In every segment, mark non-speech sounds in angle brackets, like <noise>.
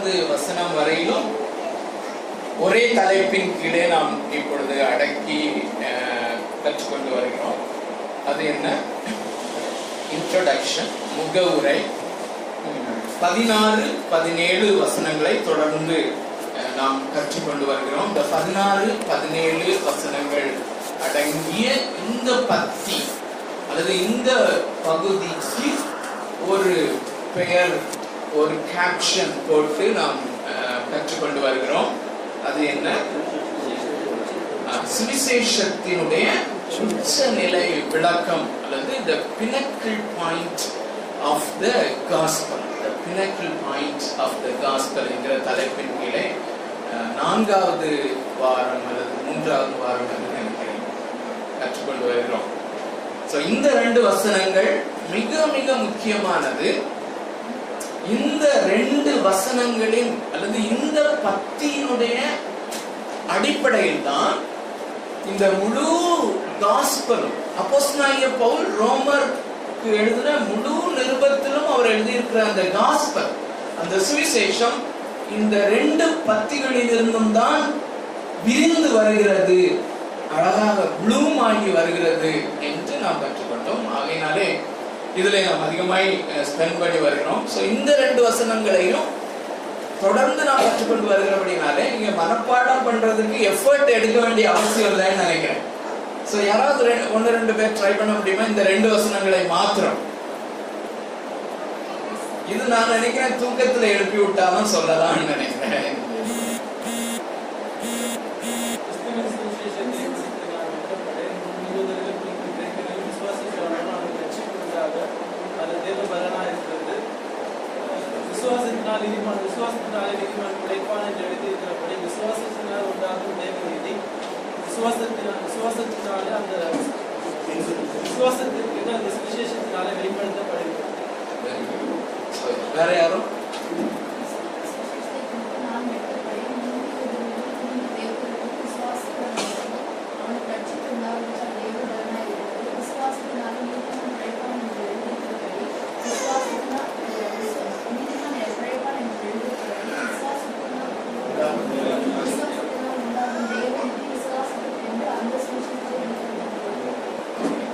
ஆறாவது வசனம் வரையிலும் ஒரே தலைப்பின் கீழே நாம் இப்பொழுது அடக்கி அஹ், கற்றுக்கொண்டு வருகிறோம். அது என்ன? இன்ட்ரடக்ஷன் முகவுரை. பதினாறு பதினேழு வசனங்களை தொடர்ந்து நாம் கற்றுக்கொண்டு வருகிறோம். இந்த பதினாறு பதினேழு வசனங்கள் அடங்கிய இந்த பத்தி அல்லது இந்த பகுதிக்கு ஒரு பெயர் ஒரு கேப்ஷன் போட்டு நாம் கற்றுக்கொண்டு வருகிறோம். அது என்ன? சுவிசேஷத்தினுடைய உச்ச நிலை விளக்கம் அல்லது the pinnacle point of the gospel the pinnacle point of the gospel என்கிற தலைப்பின் கீழே நான்காவது வாரம் அல்லது மூன்றாவது வாரம் என்று நினைக்கிறேன். கற்றுக்கொண்டு வருகிறோம். ஸோ இந்த ரெண்டு வசனங்கள் மிக மிக முக்கியமானது. இந்த ரெண்டு வசனங்களின் அல்லது இந்த பத்தியினுடைய அடிப்படையில் தான் இந்த முழு காஸ்பல் அப்போஸ்தலனாகிய பவுல் ரோமர் எழுதின முழு நிருபத்திலும் அவர் எழுதியிருக்கிற அந்த காஸ்பல் அந்த சுவிசேஷம் இந்த ரெண்டு பத்திகளிலிருந்தும் தான் விரிந்து வருகிறது அழகாக ப்ளூம் ஆகி வருகிறது என்று நாம் கற்றுக்கொண்டோம். ஆகையினாலே இதில் நாம் அதிகமாய் ஸ்பெண்ட் பண்ணி வருகிறோம். ஸோ இந்த ரெண்டு வசனங்களையும் தொடர்ந்து நான் கற்றுக்கொண்டு வருகிறபடினாலே நீங்க மனப்பாடம் பண்றதுக்கு எஃபர்ட் எடுக்க வேண்டிய அவசியம் இல்லைன்னு நினைக்கிறேன். ஸோ யாராவது ரெண்டு- ஒன்று ரெண்டு பேர் ட்ரை பண்ண முடியுமா? இந்த ரெண்டு வசனங்களை மாத்திரம். இது நான் நினைக்கிறேன் தூக்கத்துல எழுப்பி விட்டாலும் சொல்லலாம்னு நினைக்கிறேன் கிறிஸ்துவின் சுவிசேஷத்தை பிரசித்தமாக விட்டபடி முழுவதிலும் நீங்கள் கிரேக்கரில் விசுவாசிக்கிறவர்கள் அவர்கள் ரட்சிப்புண்டாக அதில் தேவ பலனாக இருக்கிறது விசுவாசத்தினால் நீதிமான் விசுவாசத்தினாலே நீதிமான் பிழைப்பான் என்று எழுதியிருக்கிறபடி விசுவாசத்தினால் உண்டாகும் தேவ நீதி விசுவாசத்தினால் விசுவாசத்தினாலே அந்த விசுவாசத்திற்கு அந்த சுவிசேஷத்தினாலே வெளிப்படுத்தப்படுகிறது. வேற யாரும்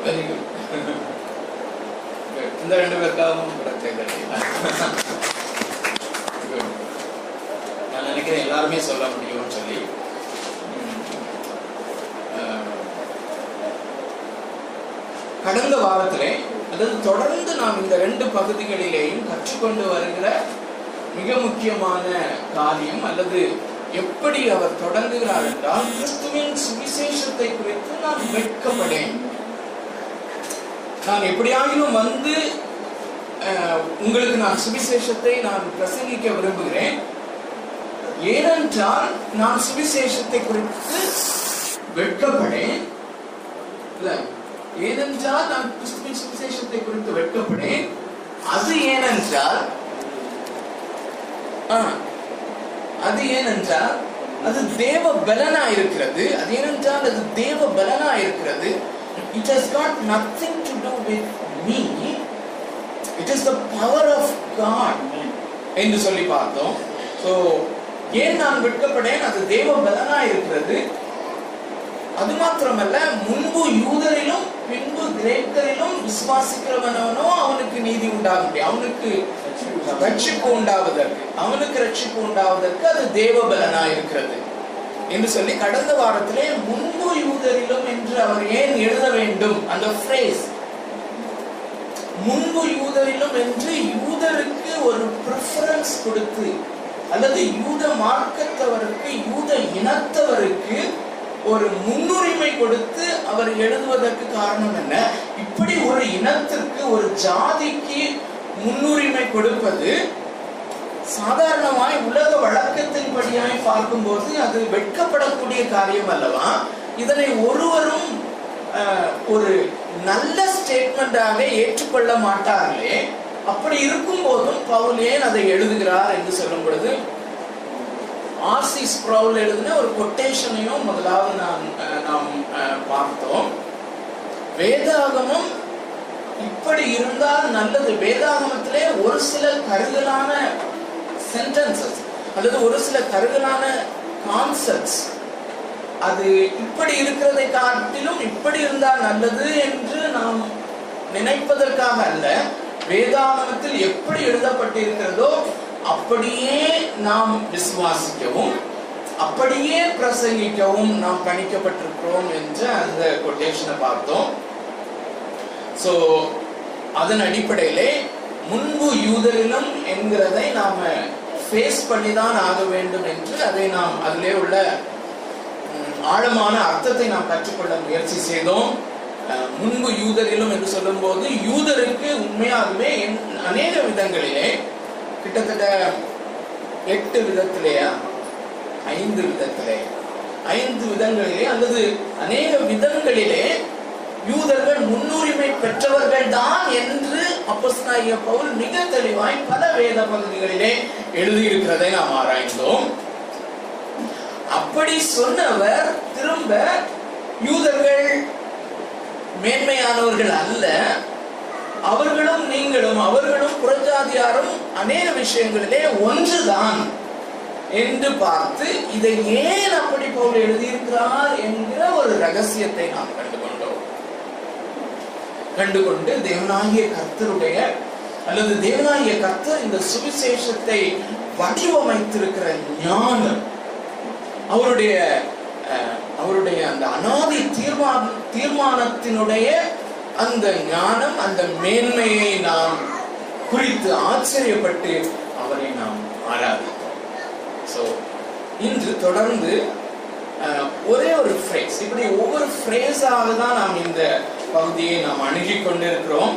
வெரி குட் இந்த ரெண்டு பேருக்காகவும் பிரத்யேக Good. நான் நினைக்கிறேன் எல்லாருமே சொல்ல முடியும்னு சொல்லி ம். அஹ், கடந்த வாரத்திலே அதாவது தொடர்ந்து நாம் இந்த ரெண்டு பகுதிகளிலேயும் வருகிற மிக முக்கியமான காரியம் அல்லது எப்படி அவர் தொடங்குகிறார் என்றால் கிறிஸ்துவின் சுவிசேஷத்தை குறித்து நான் வெட்கப்படேன். நான் எப்படியாயிலும் வந்து உங்களுக்கு நான் சுவிசேஷத்தை நான் பிரசங்கிக்க விரும்புகிறேன். ஏனென்றால் நான் சுவிசேஷத்தை குறித்து வெட்கப்படேன். ஏனென்றால் நான் கிறிஸ்துவின் சுவிசேஷத்தை குறித்து வெட்கப்படேன். அது ஏனென்றால் அது ஏனென்றால் அது தேவ பலனா இருக்கிறது அது ஏனென்றால் அது தேவ பலனா இருக்கிறது it has got nothing to do with me it is the power of God என்று சொல்லி பார்த்தோம். ஸோ ஏன் நான் விற்கப்படேன் அது தேவ பலனா இருக்கிறது அது மாத்திரமல்ல முன்பு யூதரிலும் பின்பு கிரேக்கரிலும் விசுவாசிக்கிறவனவனும் அவனுக்கு நீதி உண்டாக முடியும் அவனுக்கு ரட்சிப்பு உண்டாவதற்கு. அவனுக்கு ரட்சிப்பு உண்டாவதற்கு அது தேவ பலனா இருக்கிறது என்று சொல்லி கடந்த வாரத்திலே முன்பு யூதரிலும் என்று அவர் ஏன் எழுத வேண்டும்? அந்த ஃப்ரேஸ் முன்பு யூதரிலும் என்று யூதருக்கு ஒரு ப்ரிஃபரன்ஸ் கொடுத்து அல்லது யூத மார்க்கத்தவருக்கு யூத இனத்தவருக்கு ஒரு முன்னுரிமை கொடுத்து அவர் எழுதுவதற்கு காரணம் என்ன? இப்படி ஒரு இனத்திற்கு ஒரு ஜாதிக்கு முன்னுரிமை கொடுப்பது சாதாரணமாய் உலக வழக்கத்தின்படியாய் பார்க்கும்போது அது வெட்கப்படக்கூடிய காரியம் அல்லவா? இதனை ஒருவரும் ஒரு நல்ல ஸ்டேட்மெண்டாக ஏற்றுக்கொள்ள மாட்டார்களே. அப்படி இருக்கும் போதும் பவுல் ஏன் அதை எழுதுகிறார் என்று சொல்லும் பொழுது ஆர்சி ஸ்ப்ரவுல் எழுதின ஒரு கொட்டேஷனையும் முதலாவது நாம் நாம் அஹ், பார்த்தோம். வேதாகமம் இப்படி இருந்தால் நல்லது. வேதாகமத்திலே ஒரு சில கருதலான சென்டென்சஸ் அல்லது ஒரு சில கருதலான கான்செப்ட்ஸ் அது இப்படி இருக்கிறதை காட்டிலும் இப்படி இருந்தால் நல்லது என்று நாம் நினைப்பதற்காக அல்ல. வேதாகமத்தில் எப்படி எழுதப்பட்டிருக்கிறதோ அப்படியே நாம் விசுவாசிக்கவும் அப்படியே பிரசங்கிக்கவும் நாம் பணிக்கப்பட்டிருக்கிறோம் என்று அந்த கொட்டேஷனை பார்த்தோம். ஸோ அதன் அடிப்படையிலே முன்பு யூதரிலும் என்கிறதை நாம ஃபேஸ் பண்ணி தான் ஆக வேண்டும் என்று அதை நாம் அதிலே உள்ள ஆழமான அர்த்தத்தை நாம் கற்றுக்கொள்ள முயற்சி செய்தோம். முன்பு யூதரிலும் என்று சொல்லும்போது யூதருக்கு உண்மையாகவே என்- அநேக விதங்களிலே கிட்டத்தட்ட எட்டு விதத்திலேயா? ஐந்து விதத்திலே. ஐந்து விதங்களிலே அல்லது அநேக விதங்களிலே யூதர்கள் முன்னுரிமை பெற்றவர்கள் தான் என்று அப்போஸ்தலனாகிய பவுல் மிக தெளிவாய் பல வேத பகுதிகளிலே எழுதியிருக்கிறதை நாம் ஆராய்ந்தோம். அப்படி சொன்னவர் திரும்ப யூதர்கள் மேன்மையானவர்கள் அல்ல. அவர்களும் நீங்களும் அவர்களும் புறஜாதியாரும் அநேக விஷயங்களிலே ஒன்றுதான் என்று பார்த்து இதை ஏன் அப்படி போல் எழுதியிருக்கிறார் என்கிற ஒரு ரகசியத்தை நாம் கண்டுகொண்டோம். கண்டுகொண்டு தேவனாகிய கர்த்தருடைய அல்லது தேவனாகிய கர்த்தர் இந்த சுவிசேஷத்தை வடிவமைத்திருக்கிற ஞானம் அவருடைய அஹ், அவருடைய அந்த அனாதி தீர்மான தீர்மானத்தினுடைய அந்த ஞானம் அந்த மேன்மையை நாம் குறித்து ஆச்சரியப்பட்டு அவரை நாம் ஆராதித்தோம். ஸோ இன்று தொடர்ந்து அஹ், ஒரே ஒரு ஃப்ரேஸ் இப்படி ஒவ்வொரு ஃப்ரேஸாக தான் நாம் இந்த பகுதியை நாம் அணுகி கொண்டிருக்கிறோம்.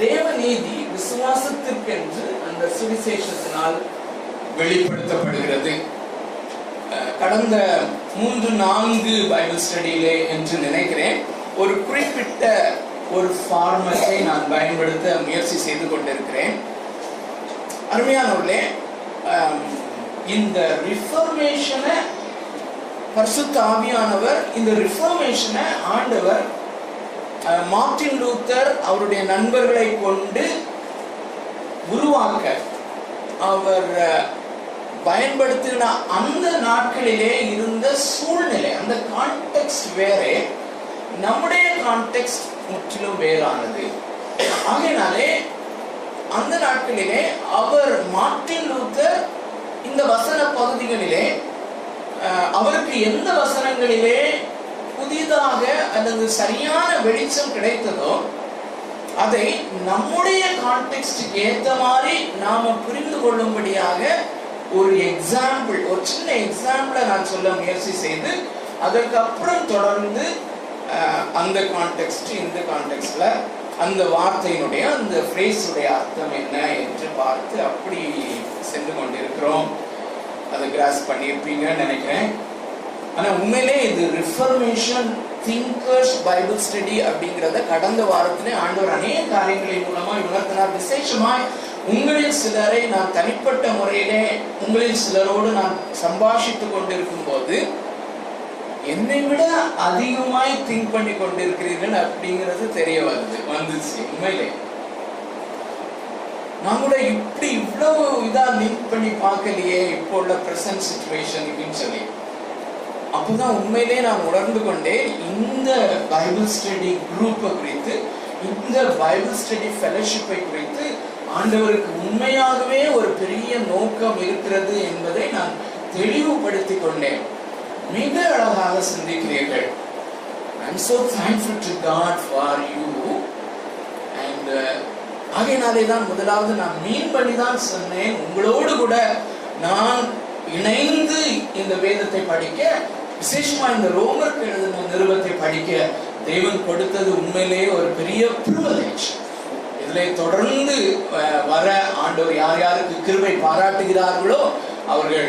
தேவநீதி விசுவாசத்திற்கென்று அந்த சுவிசேஷத்தினால் வெளிப்படுத்தப்படுகிறது. அஹ், கடந்த மூன்று நான்கு பைபிள் ஸ்டடியிலே என்று நினைக்கிறேன். ஒரு குறிப்பிட்ட ஒரு ஃபார்மத்தை நான் பயன்படுத்த முயற்சி செய்து கொண்டிருக்கிறேன். அருமையானவர்களே இந்த ரிஃபர்மேஷனை பரிசுத்த ஆவியானவர் இந்த ரிஃபர்மேஷனை ஆண்டவர் மார்டின் லூத்தர் அவருடைய நண்பர்களை கொண்டு உருவாக்க அவர் பயன்படுத்தின அந்த நாட்களிலே இருந்த சூழ்நிலை அந்த கான்டெக்ட் வேறே நம்முடைய கான்டெக்ட் முற்றிலும் வேறானது. ஆகையினாலே அந்த நாட்களிலே அவர் மார்ட்டின் லூத்தர் இந்த வசன பகுதிகளிலே அவருக்கு எந்த வசனங்களிலே புதிதாக அல்லது சரியான வெளிச்சம் கிடைத்ததோ அதை நம்முடைய கான்டெக்ட்க்கு ஏத்த மாதிரி நாம புரிந்து கொள்ளும்படியாக ஒரு எக்ஸாம்பிள் ஒரு சின்ன எக்ஸாம்பிளை நான் சொல்ல முயற்சி செய்து அதற்கப்புறம் தொடர்ந்து அந்த கான்டெக்ஸ்ட் இந்த கான்டெக்ஸ்ட்ல அந்த வார்த்தையினுடைய அந்த ஃப்ரேஸுடைய அர்த்தம் என்ன என்று பார்த்து அப்படி சென்று கொண்டிருக்கிறோம். அதை கிராஸ் பண்ணியிருப்பீங்கன்னு நினைக்கிறேன். ஆனால் உண்மையிலே இது ரிஃபர்மேஷன் திங்கர்ஸ் பைபிள் ஸ்டடி அப்படிங்கிறத கடந்த வாரத்திலே ஆண்டவர் அநேக காரியங்களின் மூலமாக உணர்த்தினார் விசேஷமாய் உங்களில் சிலரை நான் தனிப்பட்ட முறையிலே உங்களில் சிலரோடு நான் சம்பாஷித்து கொண்டிருக்கும் போது என்னை விட அதிகமாய் திங்க் பண்ணி கொண்டிருக்கிறீர்கள் அப்படிங்கிறது தெரிய வருது வந்துச்சு உண்மையிலே. நான் கூட இப்படி இவ்வளவு இதா லிங்க் பண்ணி பார்க்கலையே இப்போ உள்ள பிரசன்ட் சுச்சுவேஷனுக்குன்னு சொல்லி. அப்போதான் உண்மையிலே நான் உணர்ந்து கொண்டேன் இந்த பைபிள் ஸ்டடி குரூப்பை குறித்து இந்த பைபிள் ஸ்டடி ஃபெலோஷிப்பை குறித்து ஆண்டவருக்கு உண்மையாகவே ஒரு பெரிய நோக்கம் இருக்கிறது என்பதை நான் தெளிவுபடுத்தி கொண்டேன். மிக அழகாக சிந்திக்கிறீர்கள் I'm so thankful to God for you and ஆகையினாலே தான் முதலாவது நான் மீன் பண்ணி தான் சொன்னேன். உங்களோடு கூட நான் இணைந்து இந்த வேதத்தை படிக்க விசேஷமா இந்த ரோமருக்கு எழுதின நிருபத்தை படிக்க தெய்வம் கொடுத்தது உண்மையிலேயே ஒரு பெரிய ப்ரிவலேஜ் இதிலே தொடர்ந்து வர ஆண்டவர் யார் யாருக்கு கிருபை பாராட்டுகிறார்களோ அவர்கள்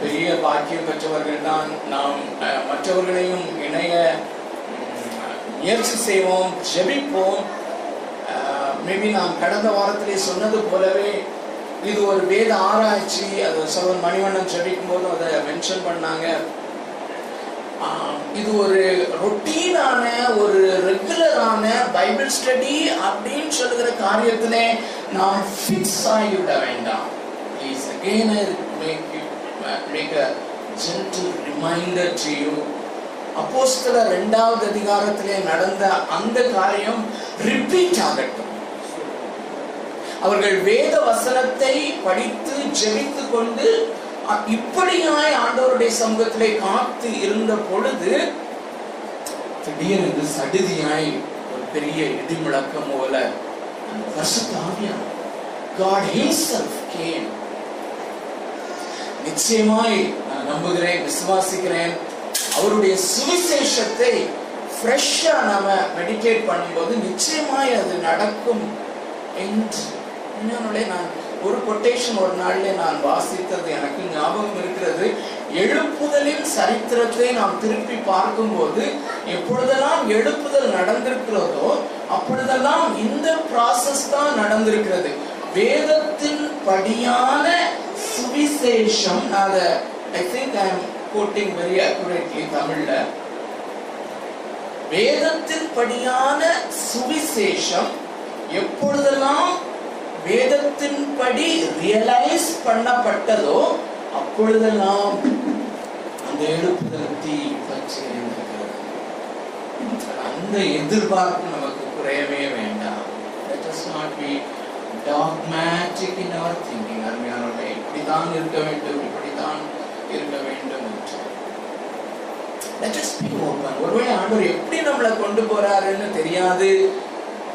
பெரிய பாக்கியம் பெற்றவர்கள் தான் நாம் மற்றவர்களையும் இணைய முயற்சி செய்வோம் ஜெபிப்போம். மேபி நாம் கடந்த வாரத்திலே சொன்னது போலவே இது ஒரு வேத ஆராய்ச்சி. அது சோழன் மணிவண்ணன் ஜெபிக்கும் போது அதை மென்ஷன் பண்ணாங்க. இது ஒரு ரொட்டீனான ஒரு ரெகுலரான பைபிள் ஸ்டடி அப்படின்னு சொல்லுகிற காரியத்திலே நாம் ஃபிக்ஸ் ஆகிவிட வேண்டாம். Please again make make a gentle reminder to you அப்போஸ்தல ரெண்டாவது அதிகாரத்திலே நடந்த அந்த காரியம் ரிப்பீட் ஆகட்டும். அவர்கள் வேத வசனத்தை படித்து ஜெபித்து கொண்டு இப்படியாய் ஆண்டவருடைய சமூகத்திலே காத்து இருந்த பொழுது திடீரென்று சடுதியாய் ஒரு பெரிய இடிமுழக்கம் போல அந்த பரிசுத்த God himself came நிச்சயமாய் நான் நம்புகிறேன் விசுவாசிக்கிறேன். அவருடைய சுவிசேஷத்தை ஃப்ரெஷ்ஷா நாம மெடிடேட் பண்ணும்போது நிச்சயமாய் அது நடக்கும் என்று. இன்னொன்னு நான் ஒரு கொட்டேஷன் ஒரு நாள்ல நான் வாசித்தது எனக்கு ஞாபகம் இருக்கிறது. எழுப்புதலின் சரித்திரத்தை நாம் திருப்பி பார்க்கும்போது எப்பொழுதெல்லாம் எழுப்புதல் நடந்திருக்கிறதோ அப்பொழுதெல்லாம் இந்த ப்ராசஸ் தான் நடந்திருக்கிறது. வேதத்தின் படியான சுவிசேஷம் நான் அதை I think I am quoting very accurately தமிழ்ல. வேதத்தின் படியான சுவிசேஷம் எப்பொழுதெல்லாம் வேதத்தின்படி ரியலைஸ் பண்ணப்பட்டதோ அப்பொழுதெல்லாம் அந்த எழுப்புதல் தீ பற்றி அந்த எதிர்பார்ப்பு நமக்கு குறையவே வேண்டாம். Let us not dogmatic in our thinking அருமையானவர்களே இப்படித்தான் இருக்க வேண்டும் இப்படித்தான் இருக்க வேண்டும் என்று. Let us be open. ஒருவேளை ஆண்டவர் எப்படி நம்மளை கொண்டு போறாருன்னு தெரியாது.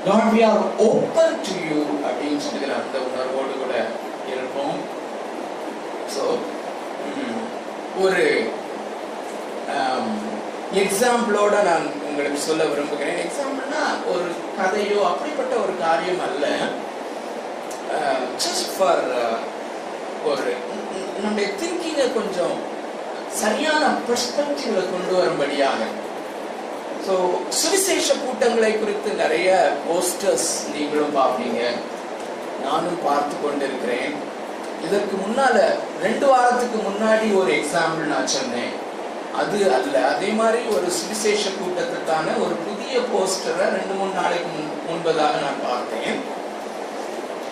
Lord we are open to you அப்படின்னு சொல்லுகிற அந்த உணர்வோடு கூட இருப்போம். ஸோ ஒரு எக்ஸாம்பிளோட நான் உங்களுக்கு சொல்ல விரும்புகிறேன். எக்ஸாம்பிள்னா ஒரு கதையோ அப்படிப்பட்ட ஒரு காரியம் அல்ல. Uh, ஜஸ்ட் ஃபார் uh, ஒரு நம்முடைய திங்கிங்கை கொஞ்சம் சரியான பெர்ஸ்பெக்டிவ்ல கொண்டு வரும்படியாக. ஸோ சுவிசேஷ கூட்டங்களை குறித்து நிறைய போஸ்டர்ஸ் நீங்களும் பார்ப்பீங்க. நானும் பார்த்து கொண்டிருக்கிறேன். இதற்கு முன்னால ரெண்டு வாரத்துக்கு முன்னாடி ஒரு எக்ஸாம்பிள் நான் சொன்னேன். அது அல்ல. அதே மாதிரி ஒரு சுவிசேஷ கூட்டத்துக்கான ஒரு புதிய போஸ்டரை ரெண்டு மூணு நாளைக்கு முன் முன்பதாக நான் பார்த்தேன்.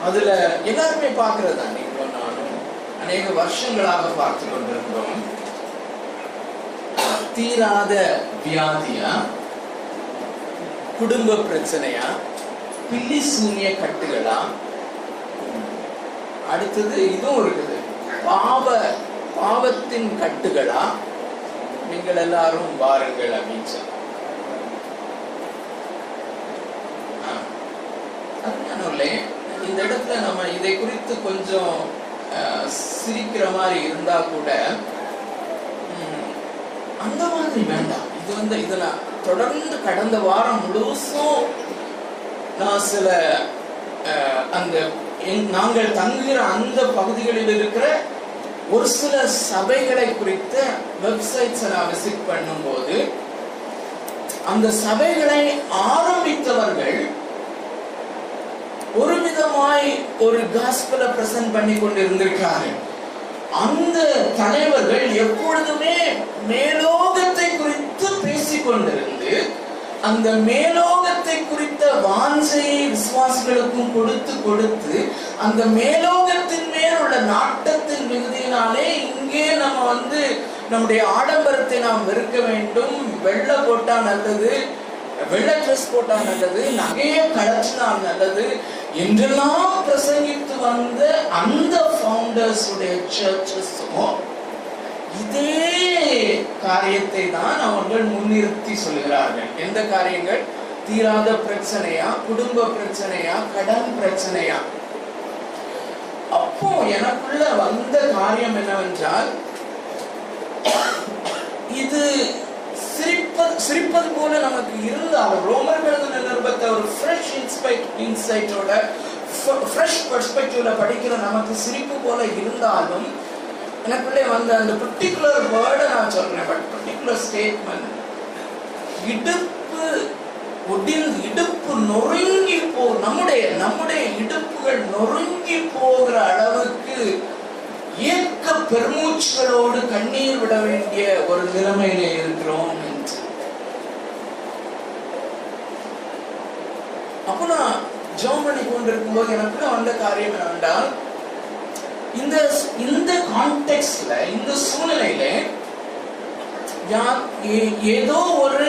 அதுல எல்லாருமே பார்க்கறது தான். நீங்களும் நானும் அநேக வருஷங்களாக பார்த்து கொண்டிருக்கிறோம் தீராத வியாதியா? குடும்ப பிரச்சனையா? பில்லி சூனிய கட்டுகளா? அடுத்தது இதுவும் இருக்குது. பாவ பாவத்தின் கட்டுகளா? நீங்கள் எல்லாரும் வாருங்கள் அப்படின்னு சொல்லி ஆ. அதனாலே இந்த இடத்துல நம்ம இதை குறித்து கொஞ்சம் அஹ், சிரிக்கிற மாதிரி இருந்தா கூட அந்த மாதிரி வேண்டாம். இது வந்து இதுல தொடர்ந்து கடந்த வாரம் முழுசும் நான் சில அஹ், அந்த எங்- நாங்கள் தங்குகிற அந்த பகுதிகளில் இருக்கிற ஒரு சில சபைகளை குறித்த வெப்சைட்ஸை நான் விசிட் பண்ணும்போது அந்த சபைகளை ஆரம்பித்தவர்கள் ஒரு விதமாய் ஒரு காஸ்பலை பிரசன்ட் பண்ணி கொண்டு இருந்திருக்காரு அந்த தலைவர்கள் எப்பொழுதுமே மேலோகத்தை குறித்து பேசிக்கொண்டிருந்து அந்த மேலோகத்தை குறித்த வாஞ்சையை விசுவாசிகளுக்கும் கொடுத்து கொடுத்து அந்த மேலோகத்தின் மேல் உள்ள நாட்டத்தின் மிகுதியினாலே இங்கே நம்ம வந்து நம்முடைய ஆடம்பரத்தை நாம் வெறுக்க வேண்டும். வெள்ள போட்டா நல்லது வெள்ளை ட்ரெஸ் போட்டா நல்லது நகையை கழற்றினால் நல்லது என்றெல்லாம் பிரசங்கித்து வந்த அந்த ஃபவுண்டர்ஸுடைய சர்ச்சஸும் இதே காரியத்தை தான் அவர்கள் முன்னிறுத்தி சொல்கிறார்கள். எந்த காரியங்கள்? தீராத பிரச்சனையா குடும்ப பிரச்சனையா கடன் பிரச்சனையா? அப்போ எனக்குள்ள வந்த காரியம் என்னவென்றால் இது சிரிப்பது சிரிப்பது போல நமக்கு இருந்தாலும் ரோமர் எழுதின நிருபத்தை ஒரு ஃப்ரெஷ் இன்ஸ்பைட் இன்சைட்டோட ஃப்ரெஷ் பெர்ஸ்பெக்டிவ்ல படிக்கிற நமக்கு சிரிப்பு போல இருந்தாலும் எனக்குள்ளே வந்த அந்த பர்டிகுலர் வேர்டை நான் சொல்றேன். பட் பர்டிகுலர் ஸ்டேட்மெண்ட் இடுப்பு ஒடிந்து இடுப்பு நொறுங்கி போ நம்முடைய நம்முடைய இடுப்புகள் நொறுங்கி போகிற அளவுக்கு ஏக்க பெருமூச்சுகளோடு கண்ணீர் விட வேண்டிய ஒரு நிலைமையில இருக்கிறோம் அப்போ நான் ஜெபம் பண்ணி கொண்டிருக்கும் போது எனக்கு வந்த காரியம் என்னவென்றால் இந்த இந்த கான்டெக்ட்ல இந்த சூழ்நிலையில யா- ஏதோ ஒரு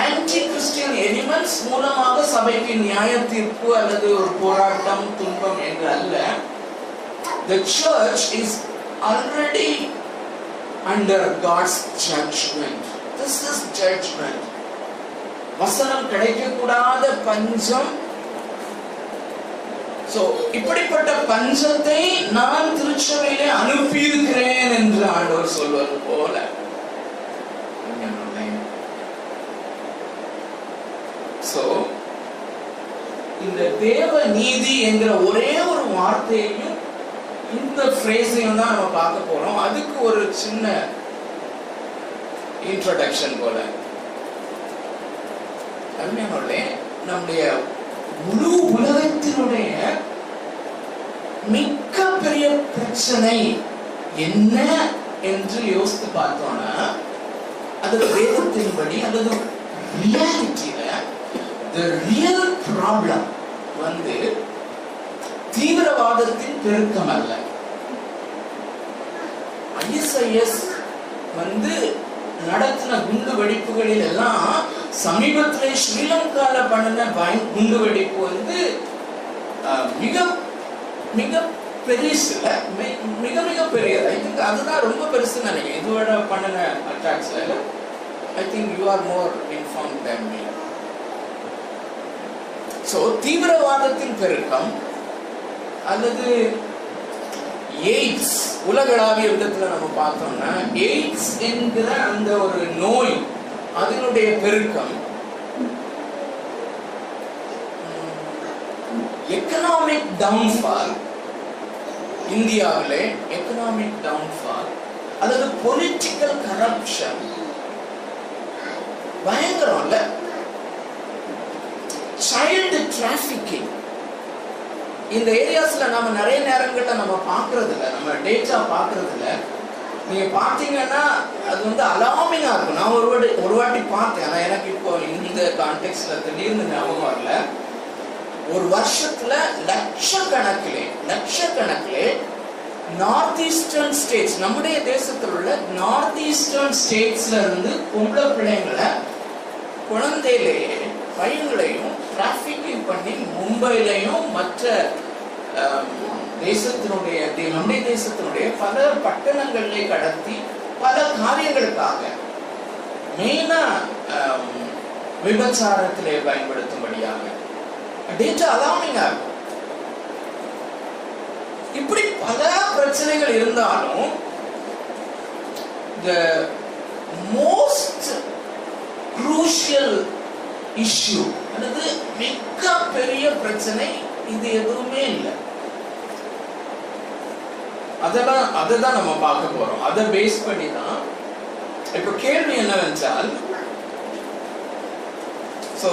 ஆன்டி கிறிஸ்டியன் எலிமெண்ட்ஸ் மூலமாக சபைக்கு நியாய தீர்ப்பு அல்லது ஒரு போராட்டம் துன்பம் என்று அல்ல. The church is already under God's judgment. This is judgment. வசனம் கிடைக்கக்கூடாத பஞ்சம் சோ இப்படிப்பட்ட பஞ்சத்தை நான் திருச்சபையிலே அனுப்பியிருக்கிறேன் என்று ஆண்டவர் சொல்வது போல சோ இந்த தேவ நீதி என்கிற ஒரே ஒரு வார்த்தையையும் இந்த ஃப்ரேஸையும் தான் நம்ம பார்க்க போறோம். அதுக்கு ஒரு சின்ன இன்ட்ரடக்ஷன் போல. அருமையானவர்களே நம்முடைய முழு உலகத்தினுடைய மிக்க பெரிய பிரச்சனை என்ன என்று யோசித்து பார்த்தோம்னா அது வேதத்தின்படி அல்லது ரியாலிட்டியில ரியல் ப்ராப்ளம் வந்து தீவிரவாதத்தின் பெருக்கம் அல்ல. ஐஎஸ்ஐஎஸ் வந்து நடத்தின குண்டு வெடிப்புகளில் எல்லாம் சமீபத்திலே ஸ்ரீலங்கால பண்ணின குண்டு வெடிப்பு வந்து மிக மிக பெருசுல மிக மிக பெரியது. ஐ திங்க் அதுதான் ரொம்ப பெருசு நினைக்கிறேன். இதோட பண்ணின அட்டாக்ஸ்ல I think you are more inform than me so தீவிரவாதத்தின் பெருக்கம் அல்லது எய்ட்ஸ் உலகளாவிய விதத்துல நம்ம பார்த்தோம்னா எய்ட்ஸ் என்கிற அந்த ஒரு நோய் அதனுடைய பெருக்கம். எக்கனாமிக் டவுன்ஃபால் இந்தியாவிலே எக்கனாமிக் டவுன்ஃபால் அதாவது பொலிட்டிக்கல் கரப்ஷன் பயங்கரம் இல்ல? சைல்டு டிராஃபிக்கிங் இந்த ஏரியாஸில் நம்ம நிறைய நேரங்கள்ல நம்ம பார்க்குறதில்ல. நம்ம டேட்டா பார்க்குறதில்ல. நீங்கள் நீங்க பார்த்தீங்கன்னா அது வந்து அலாமிங்கா இருக்கும். நான் ஒரு வாட்டி ஒரு வாட்டி பார்த்தேன். ஆனால் எனக்கு இப்போ இந்த கான்டெக்ட்ல திடீர்னு ஞாபகம் வரல. ஒரு வருஷத்துல லட்சக்கணக்கிலே லட்சக்கணக்கிலே நார்த் ஈஸ்டர்ன் ஸ்டேட்ஸ் நம்முடைய தேசத்தில் உள்ள நார்த் ஈஸ்டர்ன் ஸ்டேட்ஸ்ல இருந்து பொம்பளை பிள்ளைங்களை குழந்தையிலேயே பையன்களையும் டிராஃபிக்கிங் பண்ணி மும்பையிலையும் மற்ற தேசத்தினுடைய நம்முடைய தேசத்தினுடைய பல பட்டணங்களிலே கடத்தி பல காரியங்களுக்காக மெயினா விபச்சாரத்திலே பயன்படுத்தும்படியாக. டேட்டா அலாமிங்கா இப்படி பல பிரச்சனைகள் இருந்தாலும் the மோஸ்ட் crucial இஷ்யூ அல்லது மிக பெரிய பிரச்சனை இது எதுவுமே இல்லை. அதெல்லாம் அதை தான் நம்ம பார்க்க போறோம். அதை பேஸ் பண்ணி தான் இப்போ கேள்வி என்னவென்றால் ஸோ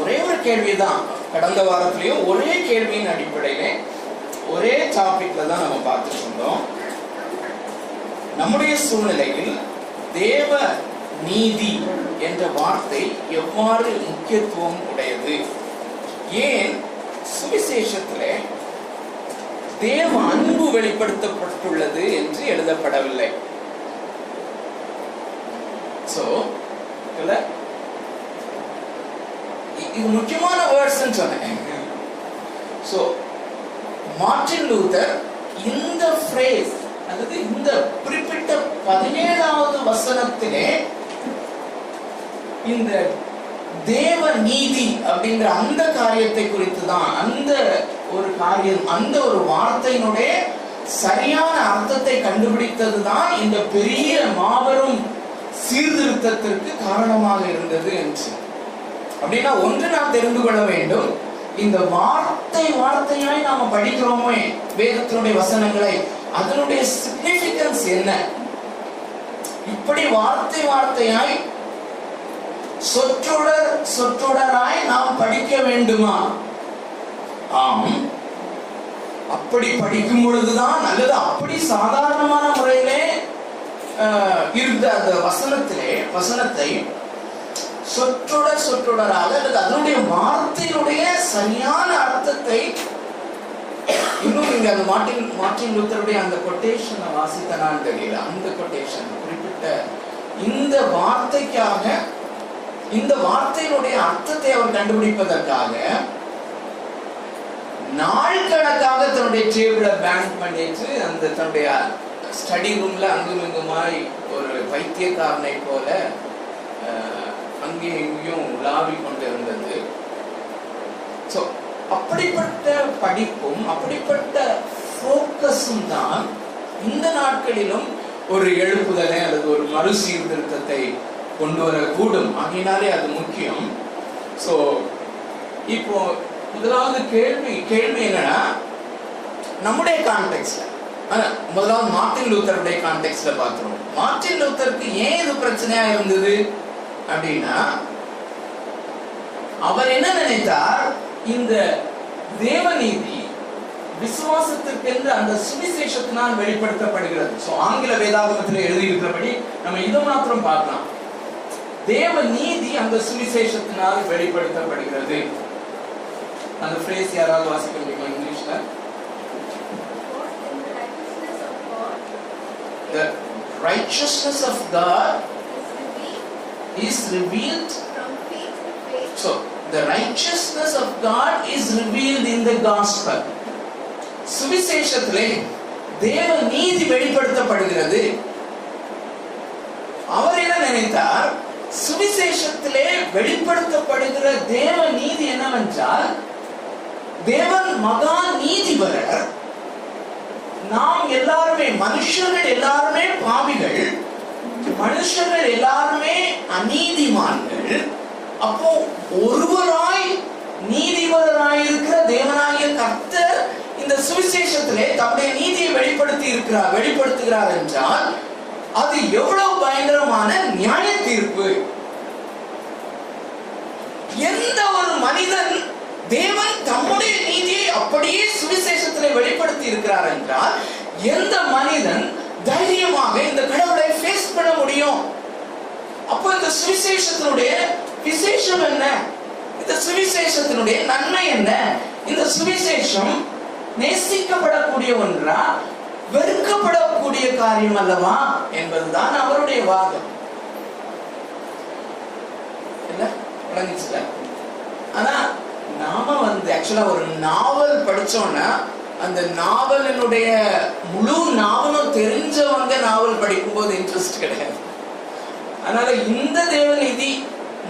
ஒரே ஒரு கேள்விதான். கடந்த வாரத்திலையும் ஒரே கேள்வியின் அடிப்படையில ஒரே டாபிக்ல தான் நம்ம பார்த்துட்டு இருந்தோம். நம்முடைய சூழ்நிலையில் தேவ நீதி என்ற வார்த்தை எவ்வாறு முக்கியத்துவம் உடையது? ஏன்? சுவிசேஷத்தில் தேவ அன்பு வெளிப்படுத்தப்பட்டுள்ளது என்று எழுதப்படவில்லை. சோ இது முக்கியமான வேர்ட்ஸ் சொன்னேன். ஸோ மார்ட்டின் லூதர் இந்த ஃப்ரேஸ் அல்லது இந்த குறிப்பிட்ட பதினேழாவது வசனத்திலே இந்த தேவ நீதி அப்படிங்கிற அந்த காரியத்தை குறித்து தான் அந்த ஒரு காரியம் அந்த ஒரு வார்த்தையினுடைய சரியான அர்த்தத்தை கண்டுபிடித்தது தான் இந்த பெரிய மாபெரும் சீர்திருத்தத்திற்கு காரணமாக இருந்தது என்று. அப்படின்னா ஒன்று நாம் தெரிந்து கொள்ள வேண்டும் இந்த வார்த்தை வார்த்தையாய் நாம படிக்கிறோமே வேதத்தினுடைய வசனங்களை அதனுடைய சிக்னிபிகன்ஸ் என்ன? இப்படி வார்த்தை வார்த்தையாய் சொற்றொடர் சொற்றொடராய் நாம் படிக்க வேண்டுமா? ஆம். அப்படி படிக்கும் பொழுதுதான் அல்லது அப்படி சாதாரணமான முறையிலே ஆஹ், இருந்த அந்த வசனத்திலே வசனத்தை சொற்றொடர் சொற்றொடராக அல்லது அதனுடைய வார்த்தையினுடைய சரியான அர்த்தத்தை இன்னும் இங்க அந்த மார்டின் மார்டின் லூத்தருடைய அந்த கொட்டேஷனை வாசித்தனான்னு தெரியல அந்த கொட்டேஷன் குறிப்பிட்ட இந்த வார்த்தைக்காக இந்த வார்த்தையினுடைய அர்த்தத்தை அவர் கண்டுபிடிப்பதற்காக நாள் கணக்காக தன்னுடைய டேபிளை பேங்க் பண்ணிட்டு அந்த தன்னுடைய ஸ்டடி ரூம்ல அங்கும் இங்குமாய் ஒரு பைத்தியக்காரனை போல அங்கேயும் இங்கேயும் உலாவி கொண்டு இருந்தது ஸோ அப்படிப்பட்ட படிப்பும் அப்படிப்பட்ட ஃபோக்கஸும் தான் இந்த நாட்களிலும் ஒரு எழுப்புதலை அல்லது ஒரு மறு சீர்திருத்தத்தை கொண்டு வரக்கூடும். ஆகினாலே அது முக்கியம். ஸோ இப்போ முதலாவது கேள்வி கேள்வி என்னன்னா நம்முடைய கான்டெக்ட்ல முதலாவது மார்ட்டின் லூத்தருடைய கான்டெக்ட்ல பார்க்கிறோம் மார்ட்டின் லூத்தருக்கு ஏன் இது பிரச்சனையா இருந்தது? அப்படின்னா அவர் என்ன நினைத்தார்? இந்த தேவநீதி விசுவாசத்திற்கென்று அந்த சுவிசேஷத்தினால் வெளிப்படுத்தப்படுகிறது. சோ ஆங்கில வேதாகமத்தில் எழுதியிருக்கிறபடி நம்ம இதை மாத்திரம் பார்க்கலாம். தேவ நீதி அந்த சுவிசேஷத்தினால் வெளிப்படுத்தப்படுகிறது. அந்த ஃப்ரேஸ் யாராவது வாசிக்க முடியுமா இங்கிலீஷ்ல? The righteousness of God is revealed so the righteousness of God is revealed in the gospel. சுவிசேஷத்திலே தேவ நீதி வெளிப்படுத்தப்படுகிறது. அவர் என்ன நினைத்தார்? சுவிசேஷத்திலே வெளிப்படுத்தப்படுகிற தேவ நீதி என்னவென்றால் தேவன் மகா நீதிபரர். நாம் எல்லாருமே மனுஷர்கள் எல்லாருமே பாவிகள். மனுஷர்கள் எல்லாருமே அநீதிமான்கள். அப்போ ஒருவராய் நீதிபரராய் இருக்கிற தேவனாகிய கர்த்தர் இந்த சுவிசேஷத்திலே தம்முடைய நீதியை வெளிப்படுத்தி இருக்கிறார் வெளிப்படுத்துகிறார் என்றால் அது எவ்வளவு பயங்கரமான நியாய தீர்ப்பு? எந்த ஒரு மனிதன் தேவன் தம்முடைய நீதியை அப்படியே சுவிசேஷத்திலே வெளிப்படுத்தி இருக்கிறார் என்றால் எந்த மனிதன் தைரியமாக இந்த கடவுளை ஃபேஸ் பண்ண முடியும்? அப்போ இந்த சுவிசேஷத்தினுடைய விசேஷம் என்ன? இந்த சுவிசேஷத்தினுடைய நன்மை என்ன? இந்த சுவிசேஷம் நேசிக்கப்படக்கூடிய ஒன்றா வெறுக்கப்படக்கூடிய காரியம் அல்லவா என்பதுதான் அவருடைய வாதம். ஆனா நாம வந்து ஆக்சுவலா ஒரு நாவல் படிச்சோம்னா அந்த நாவலினுடைய முழு நாவலும் தெரிஞ்சவங்க நாவல் படிக்கும்போது இன்ட்ரெஸ்ட் கிடையாது. அதனால இந்த தேவநிதி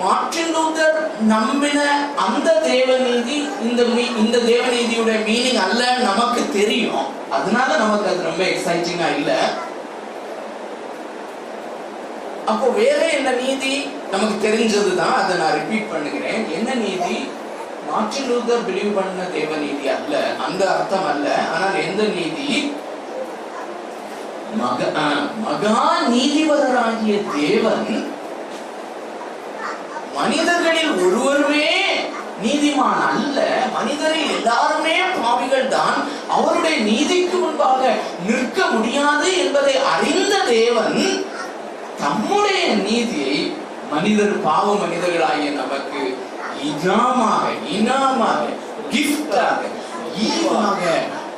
மார்ட்டின் லூத்தர் நம்பின அந்த தேவநீதி இந்த மீ- இந்த தேவநீதியோட மீனிங் அல்ல நமக்கு தெரியும். அதனால நமக்கு அது ரொம்ப எக்ஸைட்டிங்கா இல்ல. அப்போ வேற என்ன நீதி? நமக்கு தெரிஞ்சதுதான். அதை நான் ரிப்பீட் பண்ணுகிறேன். என்ன நீதி? மாற்றின் லூத்தர் பிலீவ் பண்ண தேவ நீதி அல்ல. அந்த அர்த்தம் அல்ல. ஆனால் எந்த நீதி? மக மகா நீதிபதராகிய தேவன் மனிதர்களில் ஒருவருமே நீதிமான் அல்ல. மனிதரில் எல்லாருமே பாவிகள் தான். அவருடைய நீதிக்கு முன்பாக நிற்க முடியாது என்பதை அறிந்த தேவன் தம்முடைய நீதியை மனிதர் பாவ மனிதர்களாகிய நமக்கு இனாமாக இனாமாக கிஃப்டாக ஈவாக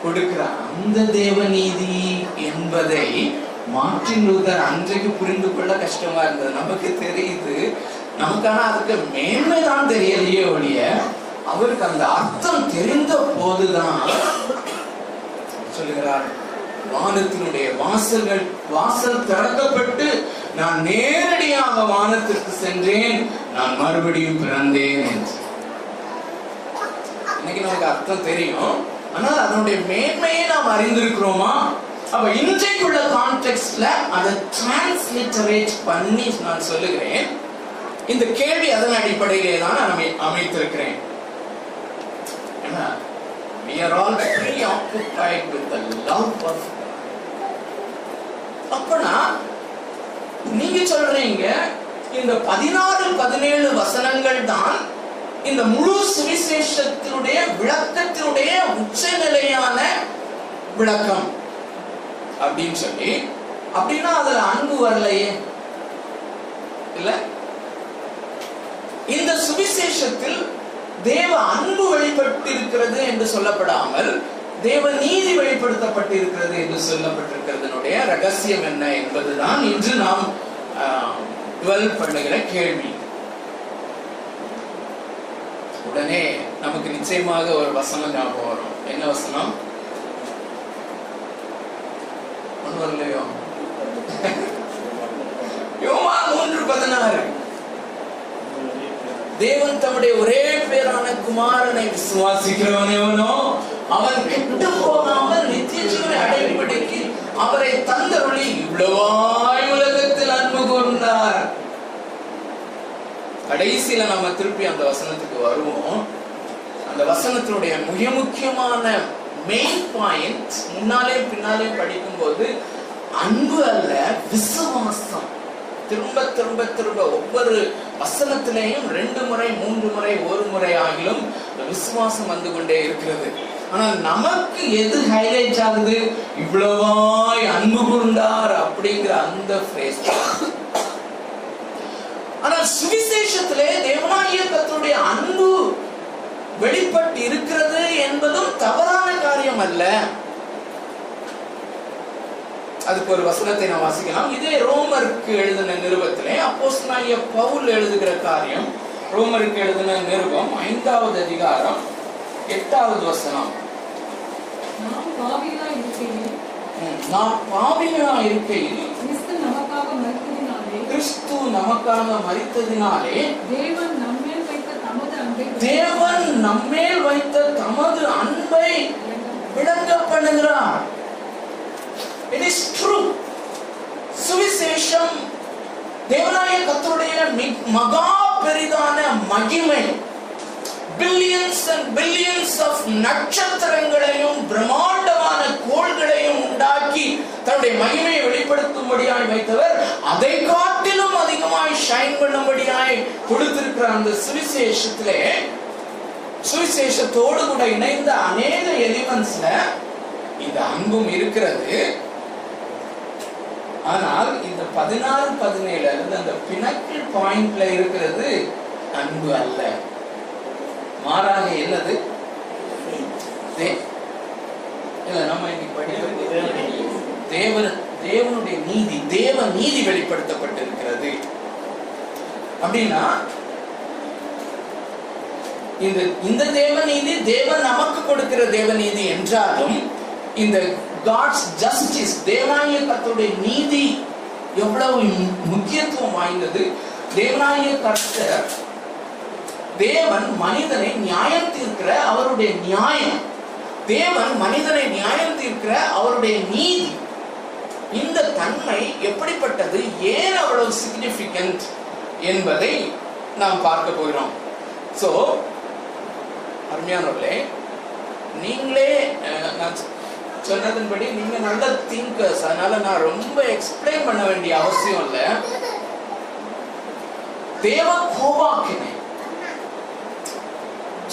கொடுக்கிற அந்த தேவ நீதி என்பதை மார்டின் லூதர் அன்றைக்கு புரிந்து கொள்ள கஷ்டமா இருந்தது. நமக்கு தெரியுது நமக்கான அதுக்கு மேன்மை தான் தெரியலையே ஒழிய அவருக்கு அந்த அர்த்தம் தெரிந்த போதுதான். சொல்லுகிறார் வானத்தினுடைய வாசல்கள் வாசல் திறக்கப்பட்டு நான் நேரடியாக வானத்திற்கு சென்றேன் நான் மறுபடியும் பிறந்தேன் என்று. இன்னைக்கு நமக்கு அர்த்தம் தெரியும். ஆனால் அதனுடைய மேன்மையை நாம் அறிந்திருக்கிறோமா? அப்ப இன்றைக்குள்ள கான்டெக்ட்ல அதை டிரான்ஸ்லிட்டரேட் பண்ணி நான் சொல்லுகிறேன். இந்த கேள்வி அதன் அடிப்படையிலே தான் நான் அமை- அமைத்திருக்கிறேன். ஏன்னா we are all preoccupied with the love of அப்பனா நீங்க சொல்றீங்க இந்த பதினாறு பதினேழு வசனங்கள் தான் இந்த முழு சுவிசேஷத்தினுடைய விளக்கத்தினுடைய உச்சநிலையான விளக்கம். அப்படின்னு சொல்லி அப்படின்னா அதுல அன்பு வரலையே? இல்ல? இந்த சுவிசேஷத்தில் தேவ அன்பு வெளிப்பட்டிருக்கிறது என்று சொல்லப்படாமல் தேவ நீதி வெளிப்படுத்தப்பட்டிருக்கிறது என்று சொல்லப்பட்டிருக்கிறதுனுடைய ரகசியம் என்ன என்பதுதான் இன்று நாம் டுவெல் பண்ணுகிற கேள்வி. உடனே நமக்கு நிச்சயமாக ஒரு வசனம் ஞாபகம் வரும். என்ன வசனம்? ஒண்ணு வரலையோ? யோமா மூன்று பதினாறு. தேவன் தம்முடைய ஒரே பேரான குமாரனை விசுவாசிக்கிறவன் எவனோ அவன் கெட்டு போகாமல் நித்திய ஜீவனை அடைபடிக்கு அவரை தந்தருளி இவ்வளவாய் உலகத்தில் அன்பு கொண்டார். கடைசியில நம்ம திருப்பி அந்த வசனத்துக்கு வருவோம். அந்த வசனத்தினுடைய மிக முக்கியமான மெயின் பாயிண்ட் முன்னாலே பின்னாலே படிக்கும்போது அன்பு அல்ல விசுவாசம். திரும்ப திரும்ப திரும்ப ஒவ்வொரு வசனத்திலேயும் ரெண்டு முறை மூன்று முறை ஒரு முறை ஆகிலும் விசுவாசம் வந்து கொண்டே இருக்கிறது. ஆனால் நமக்கு எது ஹைலைட் ஆகுது? இவ்வளவாய் அன்பு கூர்ந்தார் அப்படிங்கிற அந்த phrase. ஆனால் சுவிசேஷத்திலே தேவனாகிய கர்த்தருடைய அன்பு வெளிப்பட்டு இருக்கிறது என்பதும் தவறான காரியம் அல்ல. அதுக்கு ஒரு வசனத்தை நான் வாசிக்கலாம். இதே ரோமருக்கு எழுதின நிருபத்திலே அப்போஸ்தலனாகிய பவுல் எழுதுகிற காரியம் ரோமருக்கு எழுதின நிருபம் ஐந்தாவது அதிகாரம் எட்டாவது வசனம். நாம் பாவிகளாய் இருக்கையில் கிறிஸ்து நமக்காக மரித்ததினாலே கிறிஸ்து நமக்காக மரித்ததினாலே தேவன் நம்மேல் வைத்த தமது அன்பை தேவன் நம்மேல் வைத்த தமது அன்பை விளங்க பண்ணுகிறார். இட் இஸ் ட்ரூ சுவிசேஷம் தேவனாய கத்தருடைய மகா பெரிதான மகிமை. பில்லியன்ஸ் அண்ட் பில்லியன்ஸ் ஆஃப் நட்சத்திரங்களையும் பிரம்மாண்டமான கோள்களையும் உண்டாக்கி தன்னுடைய மகிமையை வெளிப்படுத்தும்படியாய் வைத்தவர் அதை காட்டிலும் அதிகமாய் ஷைன் பண்ணும்படியாய் கொடுத்திருக்கிற அந்த சுவிசேஷத்திலே சுவிசேஷத்தோடு கூட இணைந்த அநேக எலிமெண்ட்ஸ்ல இந்த அன்பும் இருக்கிறது. ஆனால் இந்த பதினாறு பதினேழு அல்லது அந்த பினக்கிள் பாயிண்ட்ல இருக்கிறது அன்பு அல்ல. மாறாக என்னது? இல்ல நம்ம இன்னைக்கு படிக்கிறது தேவன் தேவனுடைய நீதி தேவ நீதி வெளிப்படுத்தப்பட்டிருக்கிறது. அப்படின்னா இந்த இந்த தேவ நீதி தேவன் நமக்கு கொடுக்கிற தேவநீதி என்றாலும் இந்த காட்ஸ் ஜஸ்டிஸ் தேவனாய நீதி எவ்வளவு முக்கியத்துவம் வாய்ந்தது? தேவனாய கர்த்தர் தேவன் மனிதனை நியாயம் தீர்க்கிற அவருடைய நியாயம். தேவன் மனிதனை நியாயம் தீர்க்கிற அவருடைய நீதி. இந்த தன்மை எப்படிப்பட்டது? ஏன் அவ்வளவு சிக்னிபிகண்ட் என்பதை நாம் பார்க்க போகிறோம். சோ அருமையானவர்களே நீங்களே நான் சொன்னதன்படி நீங்க நல்ல திங்கர்ஸ் அதனால நான் ரொம்ப எக்ஸ்பிளைன் பண்ண வேண்டிய அவசியம் இல்லை. தேவ கோபாக்கினை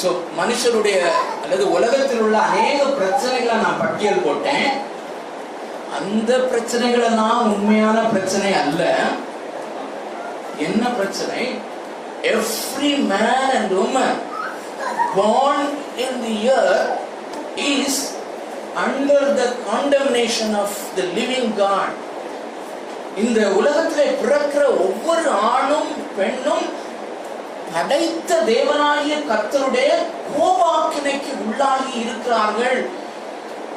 சோ மனுஷருடைய அல்லது உலகத்தில் உள்ள அநேக பிரச்சனைகளை நான் பட்டியல் போட்டேன். அந்த பிரச்சனைகள் எல்லாம் உண்மையான பிரச்சனை அல்ல. என்ன பிரச்சனை? Every man and woman born in the earth is under the condemnation of the living God இந்த உலகத்தில் பிறக்கிற ஒவ்வொரு ஆணும் பெண்ணும் படைத்த தேவனாகிய கர்த்தருடைய கோபாக்கினைக்கு உள்ளாகி இருக்கிறார்கள்.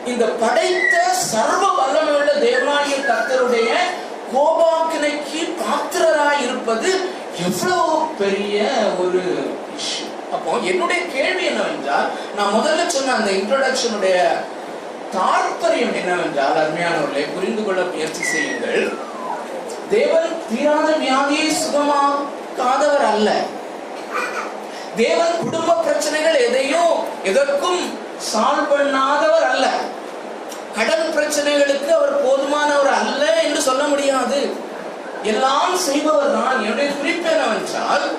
இந்த படைத்த சர்வ வல்லமையுள்ள தேவனாகிய கர்த்தருடைய கோபாக்கினைக்கு பாத்திரராய் இருப்பது எவ்வளவு பெரிய ஒரு விஷயம். அப்போ என்னுடைய கேள்வி என்னவென்றால் நான் முதல்ல சொன்ன அந்த இன்ட்ரோடக்ஷனுடைய தாற்பயம் என்னவென்றால் அருமையானவர்களை புரிந்து கொள்ள முயற்சி செய்யுங்கள். தேவன் தீராத வியாதியை சுகமாக்காதவர் அல்ல. தேவன் குடும்ப பிரச்சனைகள் எதையும் எதற்கும் சால்வ் பண்ணாதவர் அல்ல. கடன் பிரச்சனைகளுக்கு அவர் போதுமானவர் அல்ல என்று சொல்ல முடியாது. எல்லாம் செய்பவர் தான் என்னுடைய குறிப்பு என்னவென்றால்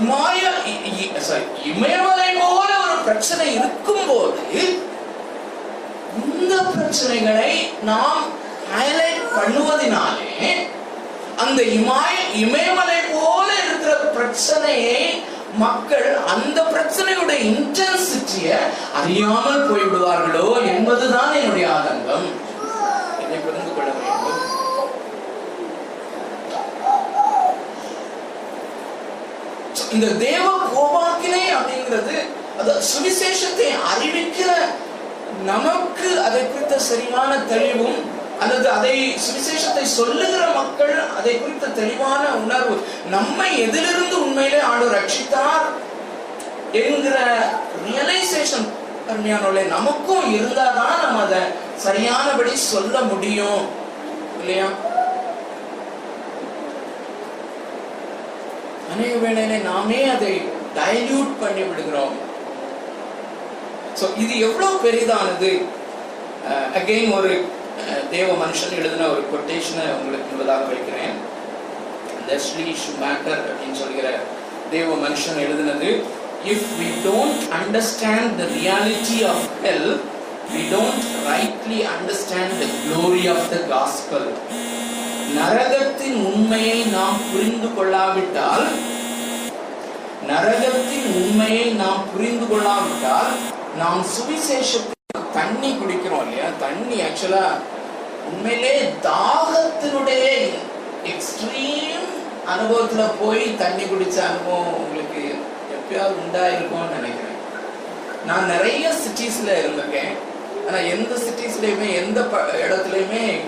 இமய இ- இமயமலை போல ஒரு பிரச்சனை இருக்கும்போது இந்த பிரச்சனைகளை நாம் ஹைலைட் பண்ணுவதினாலே அந்த இமாய இமயமலை போல இருக்கிற பிரச்சனையை மக்கள் அந்த பிரச்சனையுடைய இன்டென்சிட்டிய அறியாமல் போய்விடுவார்களோ என்பதுதான் என்னுடைய ஆதங்கம். என்னை புரிந்து கொள்ள வேண்டும். இந்த தேவ கோபாக்கினை அப்படிங்கிறது அது சுவிசேஷத்தை அறிவிக்கிற நமக்கு அதை குறித்த சரியான தெளிவும் அல்லது அதை சுவிசேஷத்தை சொல்லுகிற மக்கள் அதை குறித்த தெளிவான உணர்வு. நம்மை எதிலிருந்து உண்மையிலே ஆண்டு ரட்சித்தார் என்கிற ரியலைசேஷன் அருமையானவர்களே நமக்கும் இருந்தாதான் நம்ம அதை சரியானபடி சொல்ல முடியும். இல்லையா? அநேக வேளையிலே நாமே அதை டைல்யூட் பண்ணி விடுகிறோம் ஸோ இது எவ்வளவு பெரிதானது? Uh, அகைன் ஒரு uh, தேவ மனுஷன் எழுதின ஒரு கொட்டேஷனை உங்களுக்கு என்பதாக வைக்கிறேன் லெஸ்லி ஷுமேக்கர் அப்படின்னு சொல்கிற தேவ மனுஷன் எழுதினது if we don't understand the reality of hell we don't rightly understand the glory of the gospel நரகத்தின் உண்மையை நாம் புரிந்து கொள்ளாவிட்டால் நரகத்தின் உண்மையை நாம் புரிந்து கொள்ளாவிட்டால் நாம் சுவிசேஷத்துக்கு தண்ணி குடிக்கிறோம் இல்லையா? தண்ணி ஆக்சுவலா உண்மையிலே தாகத்தினுடைய எக்ஸ்ட்ரீம் அனுபவத்துல போய் தண்ணி குடிச்ச அனுபவம் உங்களுக்கு எப்பயாவது உண்டாயிருக்கும்னு நினைக்கிறேன். நான் நிறைய சிட்டிஸ்ல இருந்திருக்கேன். ஆனா எந்த சிட்டிஸ்லயுமே எந்த ப- இடத்துலயுமே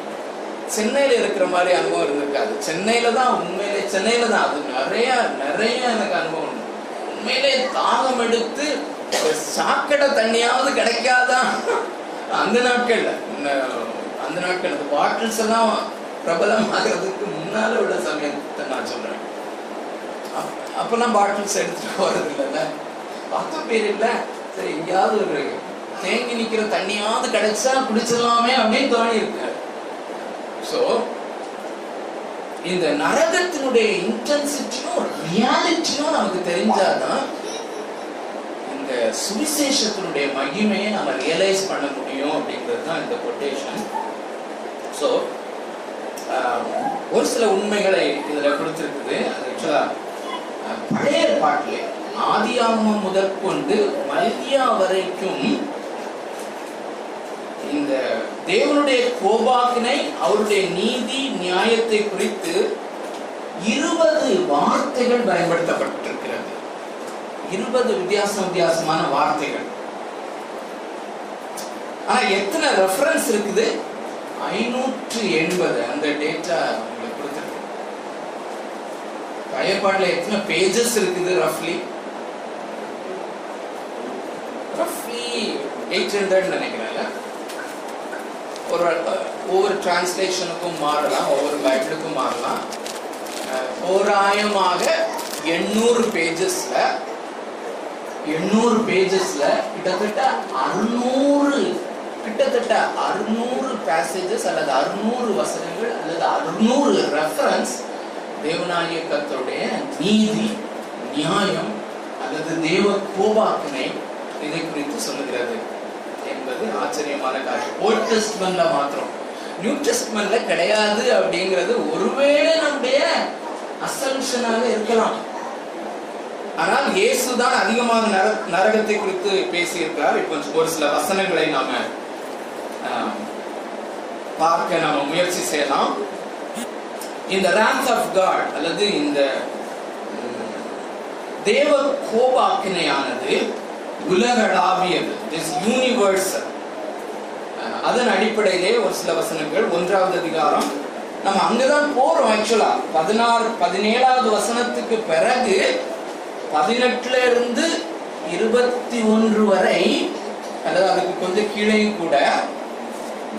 சென்னையில இருக்கிற மாதிரி அனுபவம் இருந்திருக்காது. சென்னையில தான் உண்மையிலே சென்னையில தான். அது நிறைய நிறைய எனக்கு அனுபவம் உண்மையிலே தாகம் எடுத்து சாக்கடை தண்ணியாவது கிடைக்காதான் அந்த நாட்கள்ல அந்த நாட்கள். அந்த பாட்டில்ஸ் எல்லாம் பிரபலமாகிறதுக்கு முன்னால உள்ள சமயத்தை நான் சொல்றேன். அப்பெல்லாம் பாட்டில்ஸ் எடுத்துட்டு போறது இல்லைல்ல? பத்து பேர் இல்ல. சரி எங்கேயாவது ஒரு தேங்கி நிக்கிற தண்ணியாவது கிடைச்சா குடிச்சிடலாமே அப்படின்னு தோணி இருக்கு ஸோ இந்த நரகத்தினுடைய இன்டென்சிட்டியும் ரியாலிட்டியும் நமக்கு தெரிஞ்சாதான் சுவிசேஷத்தினுடைய மகிமையை நம்ம ரியலைஸ் பண்ண முடியும் அப்படிங்கிறது தான் இந்த கொட்டேஷன் ஸோ ஒரு சில உண்மைகளை இதில் கொடுத்துருக்குது. அது ஆக்சுவலாக பழைய பாட்டிலே ஆதியாகமம் முதற்கொண்டு மல்கியா வரைக்கும் இந்த தேவனுடைய கோபாக்கினை அவருடைய நீதி நியாயத்தை குறித்து இருபது வார்த்தைகள் பயன்படுத்தப்பட்டிருக்கிறது. இருபது வித்தியாசம் வித்தியாசமான வார்த்தைகள். ஆனா எத்தனை ரெஃபரன்ஸ் இருக்குது? ஐநூற்று எண்பது. அந்த டேட்டா உங்களுக்கு கொடுத்துருக்கு பயப்பாடுல எத்தனை பேஜஸ் இருக்குது ரஃப்லி ரஃப்லி எயிட் ஹண்ட்ரட் நினைக்கிறேன் ஒரு ஒவ்வொரு டிரான்ஸ்லேஷனுக்கும் மாறலாம் ஒவ்வொரு பைபிளுக்கும் மாறலாம். ஓராயமாக தோராயமாக எண்ணூறு பேஜஸ்ல எண்ணூறு பேஜஸ்ல கிட்டத்தட்ட அறுநூறு கிட்டத்தட்ட அறுநூறு பேசேஜஸ் அல்லது அறுநூறு வசனங்கள் அல்லது அறுநூறு ரெஃபரன்ஸ் தேவநாயகத்தோடைய நீதி நியாயம் அல்லது தேவ கோபாக்கினை இதை குறித்து சொல்லுகிறது என்பது ஆச்சரியமான காரியம். ஓல்ட் டெஸ்ட்மெண்ட்ல மாத்திரம். நியூ டெஸ்ட்மெண்ட்ல கிடையாது அப்படிங்கிறது ஒருவேளை நம்முடைய அசம்ஷனாக இருக்கலாம். ஆனால் இயேசுதான் அதிகமாக நர நரகத்தை குறித்து பேசியிருக்கார் இப்போ ஒரு சில வசனங்களை நாம பார்க்க நாம முயற்சி செய்யலாம். இந்த ரேம்ஸ் ஆஃப் காட் அல்லது இந்த தேவ கோபாக்கினையானது உலகளாவியது. திஸ் யூனிவர்சல் அதன் அடிப்படையிலே ஒரு சில வசனங்கள் ஒன்றாவது அதிகாரம். நம்ம அங்கதான் போறோம் ஆக்சுவலா பதினாறு பதினேழாவது வசனத்துக்கு பிறகு பதினெட்டுல இருந்து இருபத்தி ஒன்று வரை அல்லது அதுக்கு கொஞ்சம் கீழே கூட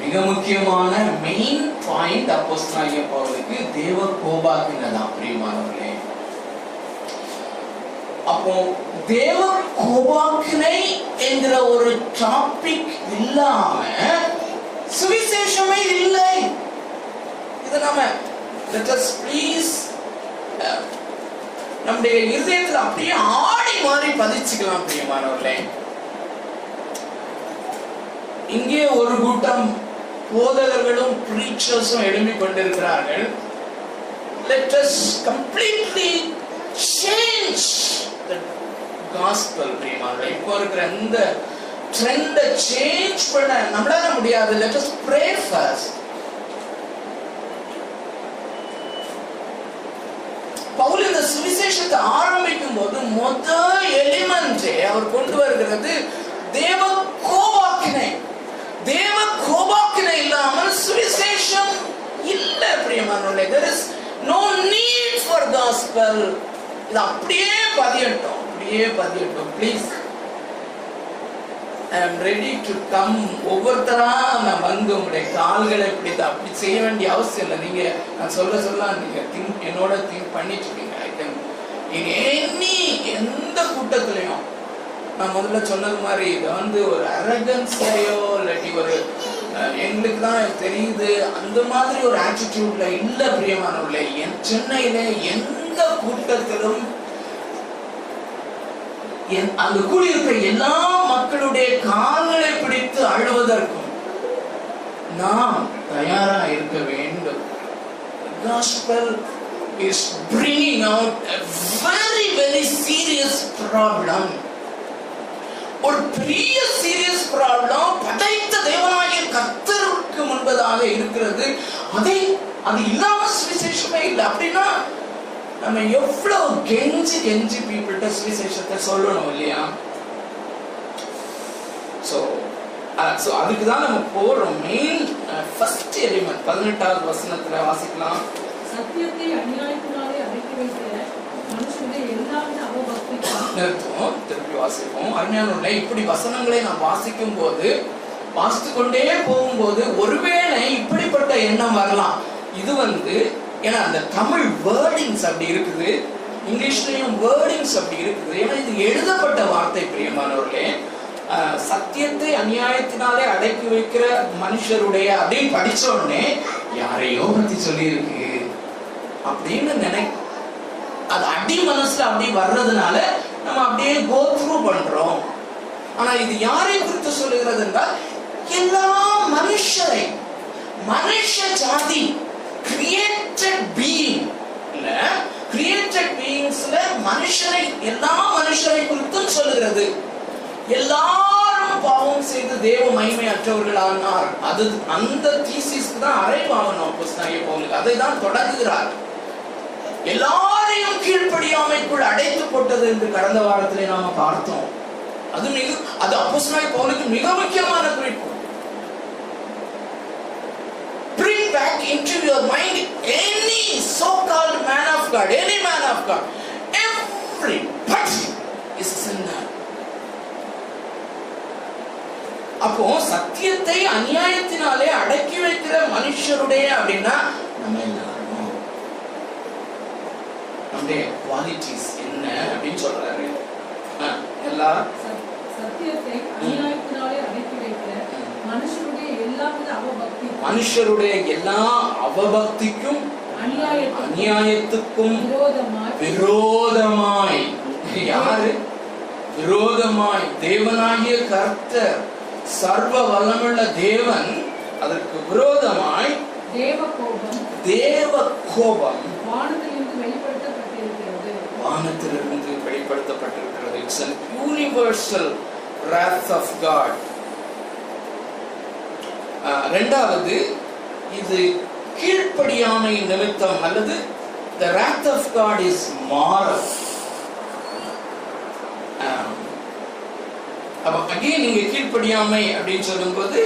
மிக முக்கியமான மெயின் பாயிண்ட் அப்போஸ் பவுலுக்கு தேவ கோபாக்கினதான் பிரியமானவர்களே. அப்போ தேவ கோபாக்கினை என்கிற ஒரு டாபிக் இல்லாம சுவிசேஷமே இல்லை. இது நம்ம let நம்முடைய இருதயத்துல அப்படியே ஆடி மாறி பதிச்சுக்கலாம் பிரியமானவர்களே. இங்கே ஒரு கூட்டம் போதகர்களும் பிரீச்சர்ஸும் எழும்பிக் கொண்டிருக்கிறார்கள். Let us completely change the gospel பிரியமானவர்களே. இப்போ இருக்கிற இந்த ட்ரெண்டை சேஞ்ச் பண்ண நம்மளால முடியாது. Let us pray first Pavul இந்த சுவிசேஷத்தை ஆரம்பிக்கும் போது மொத எலிமெண்டே அவர் கொண்டு வருகிறது தேவ கோபாக்கினை தேவ கோபாக்கினை இல்லாமல் சுவிசேஷம் இல்லை பிரியமானவர்களே. There is no need for gospel இது அப்படியே பதியட்டும் அப்படியே பதியட்டும் please I am ready to come ஒவ்வொருத்தரா நான் வந்து உங்களுடைய கால்களை இப்படி அப்படி செய்ய வேண்டிய அவசியம் இல்லை. நீங்க நான் சொல்ல சொல்ல நீங்க திங்க் என்னோட திங்க் பண்ணிட்டு இருக்கீங்க. எனி எந்த கூட்டத்திலையும் நான் முதல்ல சொன்னது மாதிரி இது வந்து ஒரு அரகன்ஸ்லையோ இல்லாட்டி ஒரு எங்களுக்கு தான் தெரியுது. அந்த மாதிரி ஒரு ஆட்டிடியூட்ல இல்ல பிரியமானவர்களே என் சென்னையில எந்த கூட்டத்திலும் என் அங்கு கூடியிருக்கிற எல்லா மக்களுடைய கால்களை பிடித்து அழுவதற்கும் நாம் தயாரா இருக்க வேண்டும். Is bringing out a very very serious problem. ஒரு பெரிய சீரியஸ் ப்ராப்ளம் படைத்த தேவனாகிய கர்த்தருக்கு முன்பதாக இருக்கிறது. அதை அது இல்லாம சுவிசேஷமே இல்லை. அப்படின்னா நம்ம எவ்வளவு கெஞ்சி கெஞ்சி பீப்புள்கிட்ட சுவிசேஷத்தை சொல்லணும் இல்லையா? ஸோ ஸோ அதுக்கு தான் நம்ம போறோம். மெயின் ஃபர்ஸ்ட் எலிமெண்ட் பதினெட்டாவது வசனத்துல வாசிக்கலாம். சத்தியத்தை அநியாயத்தினாலே அடக்கி வைக்கிற நிறுத்துவோம் திருப்பி வாசிப்போம். அருமையான இப்படி வசனங்களை நாம் வாசிக்கும் போது வாசித்து கொண்டே போகும்போது ஒருவேளை இப்படிப்பட்ட எண்ணம் வரலாம். இது வந்து ஏன்னா அந்த தமிழ் வேர்டிங்ஸ் அப்படி இருக்குது. இங்கிலீஷ்லயும் வேர்டிங்ஸ் அப்படி இருக்குது. ஏன்னா இது எழுதப்பட்ட வார்த்தை பிரியமானவர்களே. சத்தியத்தை அநியாயத்தினாலே அடக்கி வைக்கிற மனுஷருடைய அப்படின்னு படிச்ச உடனே யாரையோ பத்தி சொல்லியிருக்கு. அப்படின்னு நினை அது அடி மனசுல அப்படி வர்றதுனால நம்ம அப்படியே கோ த்ரூ பண்றோம். ஆனா இது யாரை குறித்து சொல்லுகிறது என்றால் எல்லா மனுஷரை மனுஷ ஜாதி கிரியேட்டட் பீயிங் இல்ல கிரியேட்டட் பீயிங்ஸ்ல மனுஷரை எல்லா மனுஷரை குறித்தும் சொல்லுகிறது. எல்லாரும் பாவம் செய்து தேவ மகிமையற்றவர்களானார். அது அந்த தீசிஸ்க்கு தான் அறைவாகணும் புஸ்தகம் பவுலுக்கு அதை தான் தொடங்குகிறார். எல்லாரையும் கீழ்ப்படியாமைக்குள் அடைத்து போட்டது என்று கடந்த வாரத்திலே நாம பார்த்தோம் அது மிக அது அப்போஸ்தலனாகிய பவுலுக்கு மிக முக்கியமான குறிப்பு bring back into your mind any so-called man of God, any man of God. Everybody is a sinner. அப்போ சத்தியத்தை அநியாயத்தினாலே அடக்கி வைக்கிற மனுஷருடைய அப்படின்னா நம்ம என்ன நம்முடைய குவாலிட்டிஸ் என்ன அப்படின்னு சொல்றாரு. அவபக்திக்கும் மனுஷருடைய எல்லா அவபக்திக்கும் அநியாயத்துக்கும் விரோதமாய். யாரு? விரோதமாய். தேவனாகிய கர்த்தர் சர்வ வல்லமுள்ள தேவன் அதற்கு விரோதமாய் தேவ கோபம். தேவ கோபம். வானத்திலிருந்து வெளிப்படுத்தப்பட்டிருக்கிறது வானத்திலிருந்து வெளிப்படுத்தப்பட்டிருக்கிறது. It's an universal wrath of God ரெண்டாவது இது கீழ்ப்படியாமை நிமித்தம் அல்லது the wrath of God is moral. Ah, அப்ப அகைன் நீங்க கீழ்ப்படியாமை அப்படின்னு சொல்லும்போது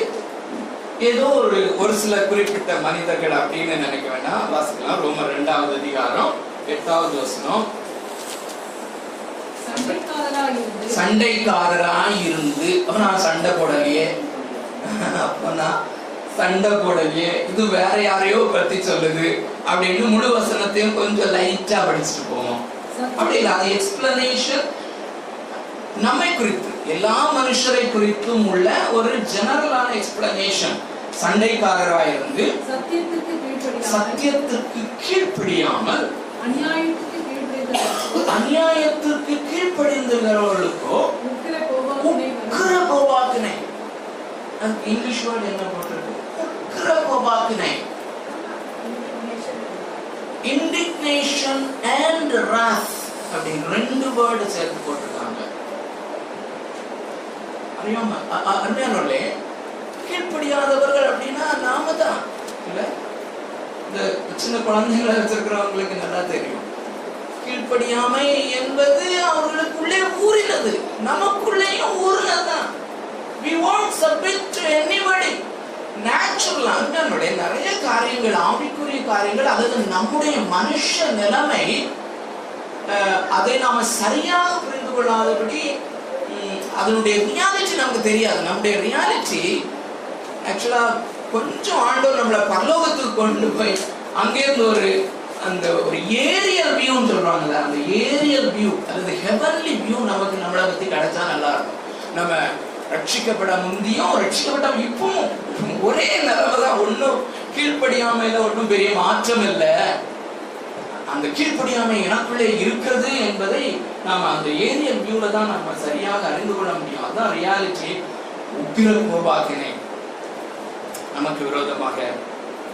ஏதோ ஒரு ஒரு சில குறிப்பிட்ட மனிதர்கள் அப்படின்னு நினைக்க வேண்டாம். வாசிக்கலாம். ரொம்ப ரெண்டாவது அதிகாரம் எட்டாவது வசனம். சண்டைக்காரராய் இருந்து சண்டைக்காரராய் இருந்து அப்ப நான் சண்டை போடலையே. அப்ப நான் சண்டை போடலையே. இது வேற யாரையோ பத்தி சொல்லுது அப்படின்னு முழு வசனத்தையும் கொஞ்சம் லைட்டா படிச்சுட்டு போவோம். அப்படி இல்லை அது எக்ஸ்பிளனேஷன் நம்மை குறித்து எல்லா மனுஷரை குறித்தும் உள்ள ஒரு ஜெனரலான எக்ஸ்பிளனேஷன் சண்டைக்காரராய் இருந்து சத்தியத்துக்கு கீழ்ப்படியாமல் சத்தியத்திற்கு கீழ்ப்படியாமல் அநியாயத்துக்கு அநியாயத்திற்கு கீழ்ப்படிந்துகிறவர்களுக்கோ உக்கிர கோபாக்கினை இங்கிலீஷ் வேர்டு என்ன போட்டிருக்கு? உக்கிர கோபாக்கினை இண்டிக்னேஷன் அண்ட் ராஸ் அப்படின்னு ரெண்டு வேர்டு சேர்த்து போட்டிருக்காங்க. அறியாம அ- கீழ்ப்படியாதவர்கள் அப்படின்னா நாம தான் இல்ல? இந்த சின்ன குழந்தைகளை வச்சிருக்கிறவங்களுக்கு நல்லா தெரியும். கீழ்ப்படியாமை என்பது அவர்களுக்குள்ளே ஊறினது. நமக்குள்ளேயும் ஊறினதுதான். We won't submit to anybody. Natural அங்கனுடைய நிறைய காரியங்கள் ஆவிக்குரிய காரியங்கள் அதாவது நம்முடைய மனுஷ நிலைமை அதை நாம சரியாக புரிந்து கொள்ளாதபடி அதனுடைய ரியாலிட்டி நமக்கு தெரியாது. நம்முடைய ரியாலிட்டி ஆக்சுவலா கொஞ்சம் ஆண்டோர் நம்மளை பரலோகத்துக்கு கொண்டு போய் அங்கேருந்து ஒரு அந்த ஒரு ஏரியல் வியூன்னு சொல்றாங்கல்ல அந்த ஏரியல் வியூ அல்லது ஹெவன்லி வியூ நமக்கு நம்மளை பத்தி கிடைச்சா நல்லா இருக்கும். நம்ம ரட்சிக்கப்பட முந்தியும் ரட்சிக்கப்பட்ட இப்பவும் ஒரே நிலவை தான். ஒன்றும் கீழ்ப்படியாமையில ஒன்றும் பெரிய மாற்றம் இல்லை. அந்த கீழ்ப்படியாமை எனக்குள்ளே இருக்கிறது என்பதை நாம் அந்த ஏரியல் வியூல தான் நம்ம சரியாக அறிந்து கொள்ள முடியும். அதுதான் ரியாலிட்டி உக்கிர கோபாக்கினை நமக்கு விரோதமாக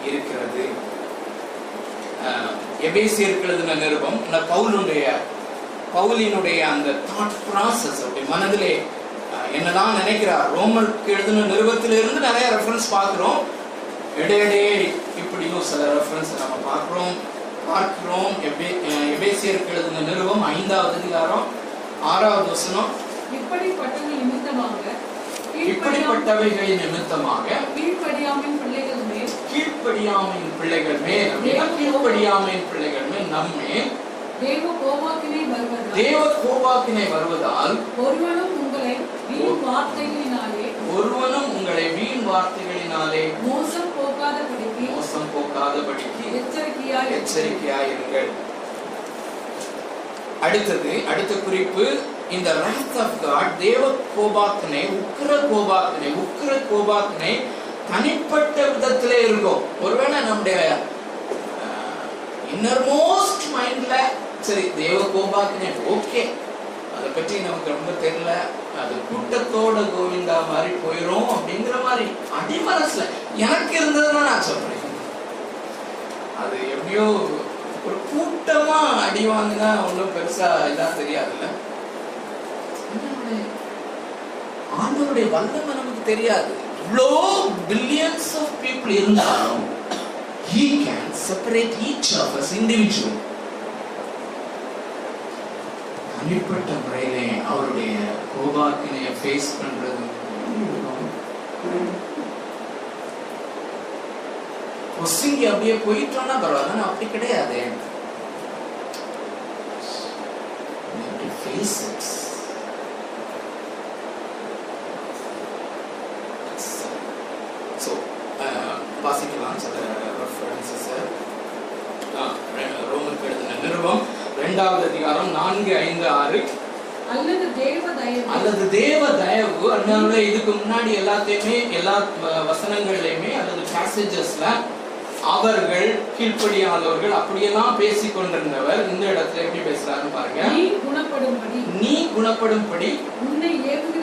இருக்கிறது. அஹ், எபேசியருக்கு எழுதின நிருபம் இந்த பவுலுடைய பவுலினுடைய அந்த தாட் ப்ராசஸ் அப்படி மனதிலே என்னதான் நினைக்கிறார் ரோமருக்கு எழுதின நிருபத்திலிருந்து நிறைய ரெஃபரன்ஸ் பார்க்கிறோம். இடையிடையே இப்படியும் சில ரெஃபரன்ஸ் நம்ம பார்க்கிறோம் பார்க்கிறோம். எபே எபேசியருக்கு எழுதின நிருபம் ஐந்தாவது அதிகாரம் ஆறாவது வசனம். இப்படிப்பட்டவர்கள் நிமித்தமாக கீழ்ப்படியாமை இப்படிப்பட்டவைகளின் நிமித்தமாக கீழ்ப்படியாமின் பிள்ளைகள் கீழ்ப்படியாமையின் பிள்ளைகள் மேல் கீழ்ப்படியாமையின் பிள்ளைகள் மேல் நம்மே தேவ கோபாக்கினை வருவதால் தேவ கோபாக்கினை வருவதால் ஒருவனும் உங்களை வீண் வார்த்தைகளினாலே ஒருவனும் உங்களை வீண் வார்த்தைகளினாலே மோசம் போக்காதபடிக்கு மோசம் போக்காதபடிக்கு எச்சரிக்கையாய் எச்சரிக்கையாயிருங்கள் அடுத்தது அடுத்த குறிப்பு இந்த wrath of God தேவ கோபாக்கினை உக்கிர கோபாக்கினை உக்கிர கோபாக்கினை தனிப்பட்ட விதத்திலே இருக்கும். ஒருவேளை நம்முடைய இன்னர் மோஸ்ட் மைண்ட்ல சரி தேவ கோபாக்கினை ஓகே. அதை பற்றி நமக்கு ரொம்ப தெரியல. அது கூட்டத்தோட கோவிந்தா மாதிரி போயிரும் அப்படிங்கிற மாதிரி அடிமனசுல எனக்கு இருந்ததுன்னா நான் சொல்றேன். அது எப்படியோ ஒரு கூட்டமா அடி வாங்கினா ஒன்றும் பெருசா இதா தெரியாதுல்ல. ஆண்டவருடைய வல்லமை நமக்கு தெரியாது. எவ்வளோ பில்லியன்ஸ் ஆஃப் பீப்புள் இருந்தாலும் he can separate each of us individual தனிப்பட்ட முறையிலே அவருடைய கோபாக்கினைய ஃபேஸ் பண்றது. கொசிங்கி அப்படியே போயிட்டோம்னா பரவாயில்ல ஆனா அப்படி கிடையாது. ஃபேஸ் இட்ஸ் ஸோ வாசிக்கலாம் ரோமருக்கு எழுதின நிருபம் ரெண்டாவது அதிகாரம் நான்கு ஐந்து ஆறு. அல்லது தேவ தயவு. அல்லது தேவ தயவு அதனால இதுக்கு முன்னாடி எல்லாத்தையுமே எல்லா வசனங்கள்லயுமே அல்லது பேசேஜஸ்ல அவர்கள் கீழ்ப்படியாதவர்கள் அப்படியெல்லாம் பேசிக் கொண்டிருந்தவர் இந்த இடத்துல எப்படி பேசுறாருன்னு பாருங்க. நீ குணப்படும்படி. நீ குணப்படும்படி. உன்னை அறியாமல்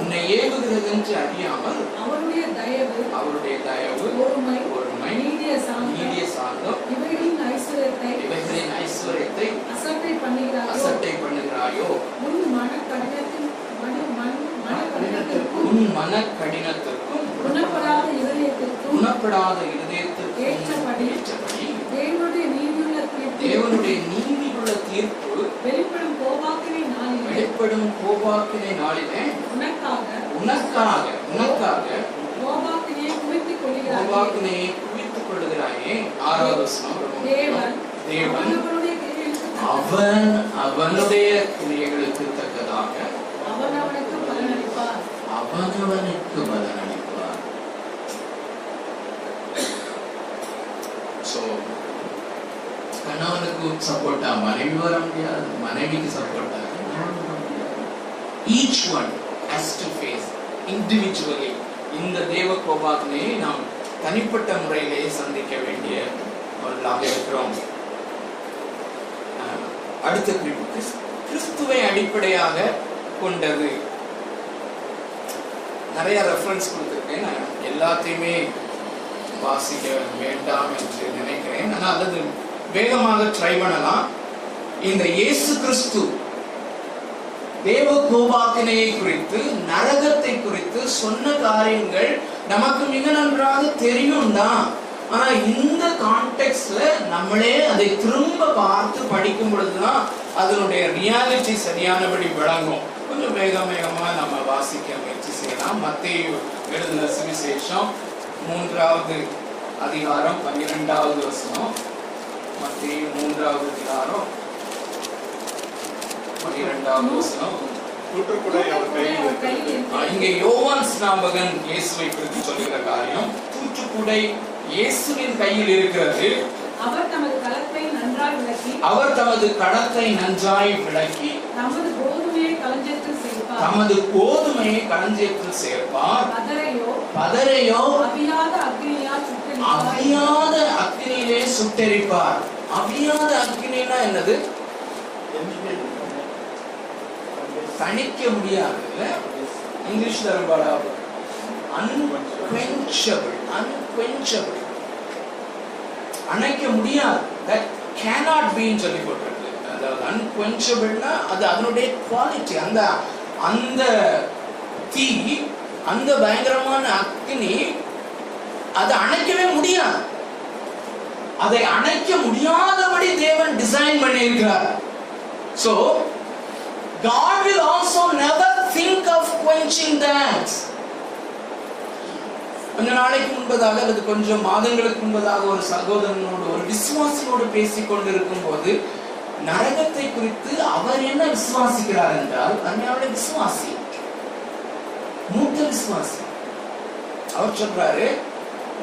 உன்னை ஏவுகிறது என்று அறியாமல் அவருடைய தயவு அவருடைய தயவு பொறுமை நீடிய சாந்தம் நீடிய சாந்தம் இவைகளின் ஐஸ்வர்யத்தை இவைகளின் ஐஸ்வர்யத்தை அசட்டை பண்ணுகிறாரோ அசட்டை பண்ணுகிறாயோ? உன் மன கடினத்தின் மன கடினத்திற்கும் உன் மன கடினத்திற்கும் இதயத்திற்கும் குணப்படாத இருதயத்திற்கும் ஏற்றபடி ஏற்றபடி தேவனுடைய நீதியுள்ள தேவனுடைய நீதியுள்ள தீர்ப்பு வெளிப்படும் கோபாக்கினை நாளிலே. வெளிப்படும் கோபாக்கினை நாளிலே உனக்காக. உனக்காக உனக்காக கோபாக்கினையை குவித்துக் கொள்கிறாரே கோபாக்கினையை குவித்துக் கொள்ளுகிறாயே. ஆறாவது வசனம். தேவன். தேவன் அவன் அவனுடைய கிரியைகளுக்கு தக்கதாக. அவன் அவனுக்கு பலனளிப்பார் அவனவனுக்கு பலனளிப்பார் ஸோ கணவனுக்கு சப்போர்ட்டா மனைவி வர முடியாது மனைவிக்கு சப்போர்ட்டா முடியாது each one has to face individually இந்த தேவ கோபாக்கினையை நாம் தனிப்பட்ட முறையிலேயே சந்திக்க வேண்டிய அவர்களாக இருக்கிறோம். அடுத்த குறிப்பு. கிறிஸ்துவை அடிப்படையாக கொண்டது. நிறைய ரெஃபரன்ஸ் கொடுத்துருக்கேன். நான் எல்லாத்தையுமே வாசிக்க வேண்டாம் என்று நினைக்கிறேன். ஆனால் அல்லது வேகமாக ட்ரை பண்ணலாம். இந்த இயேசு கிறிஸ்து தேவ கோபாத்தினையை குறித்து நரகத்தை குறித்து சொன்ன காரியங்கள் நமக்கு மிக நன்றாக தெரியும் தான். ஆனா இந்த கான்டெக்ட்ல நம்மளே அதை திரும்ப பார்த்து படிக்கும் பொழுதுதான் அதனுடைய ரியாலிட்டி சரியானபடி விளங்கும். கொஞ்சம் வேக வேகமா நம்ம வாசிக்க முயற்சி செய்யலாம். மத்திய எழுதின சுவிசேஷம் மூன்றாவது அதிகாரம் பன்னிரெண்டாவது வசனம். மத்தேயு மூன்றாவது அதிகாரம் பன்னிரெண்டாவது வசனம். அவர் கையில் இருக்கிறது ஆ, இங்கே யோவான் ஸ்நாபகன் இயேசுவை குறித்து சொல்லுகிற காரியம் தூற்றுக்குடை இயேசுவின் கையில் இருக்கிறது. அவர் தமது களத்தை நன்றாய் விளக்கி அவர் தமது கடத்தை நன்றாய் விளக்கி தமது கோதுமையை களஞ்சியத்தில் சேர்ப்பார். தமது கோதுமையை களஞ்சியத்தில் சேர்ப்பார். பதரையோ அக்னியால் சுட்டெரிப்பார். அவியாத அக்னியிலே சுட்டெரிப்பார். அவியாத அக்னினா என்னது? தணிக்க முடியாது. இங்கிலீஷ்ல ரொம்ப அன்குவென்ச்சபிள் அன்குவென்ச்சபிள் அணைக்க முடியாது. தட் கேனாட் பீன்னு சொல்லி போட்டிருக்கு அதாவது அன்குவென்ச்சபிள்னா அது அதனுடைய குவாலிட்டி அந்த அந்த தீ அந்த பயங்கரமான அக்னி அதை அணைக்கவே முடியாது. அதை அணைக்க முடியாதபடி தேவன் டிசைன் பண்ணியிருக்கிறார். So God will also never think of quenching that கொஞ்ச நாளைக்கு முன்பதாக அல்லது கொஞ்சம் மாதங்களுக்கு முன்பதாக ஒரு சகோதரனோடு ஒரு விசுவாசியோடு பேசிக் கொண்டிருக்கும் போது நரகத்தை குறித்து அவர் என்ன விசுவாசிக்கிறார் என்றால் அருமையான விசுவாசி. மூத்த விசுவாசி. அவர் சொல்றாரு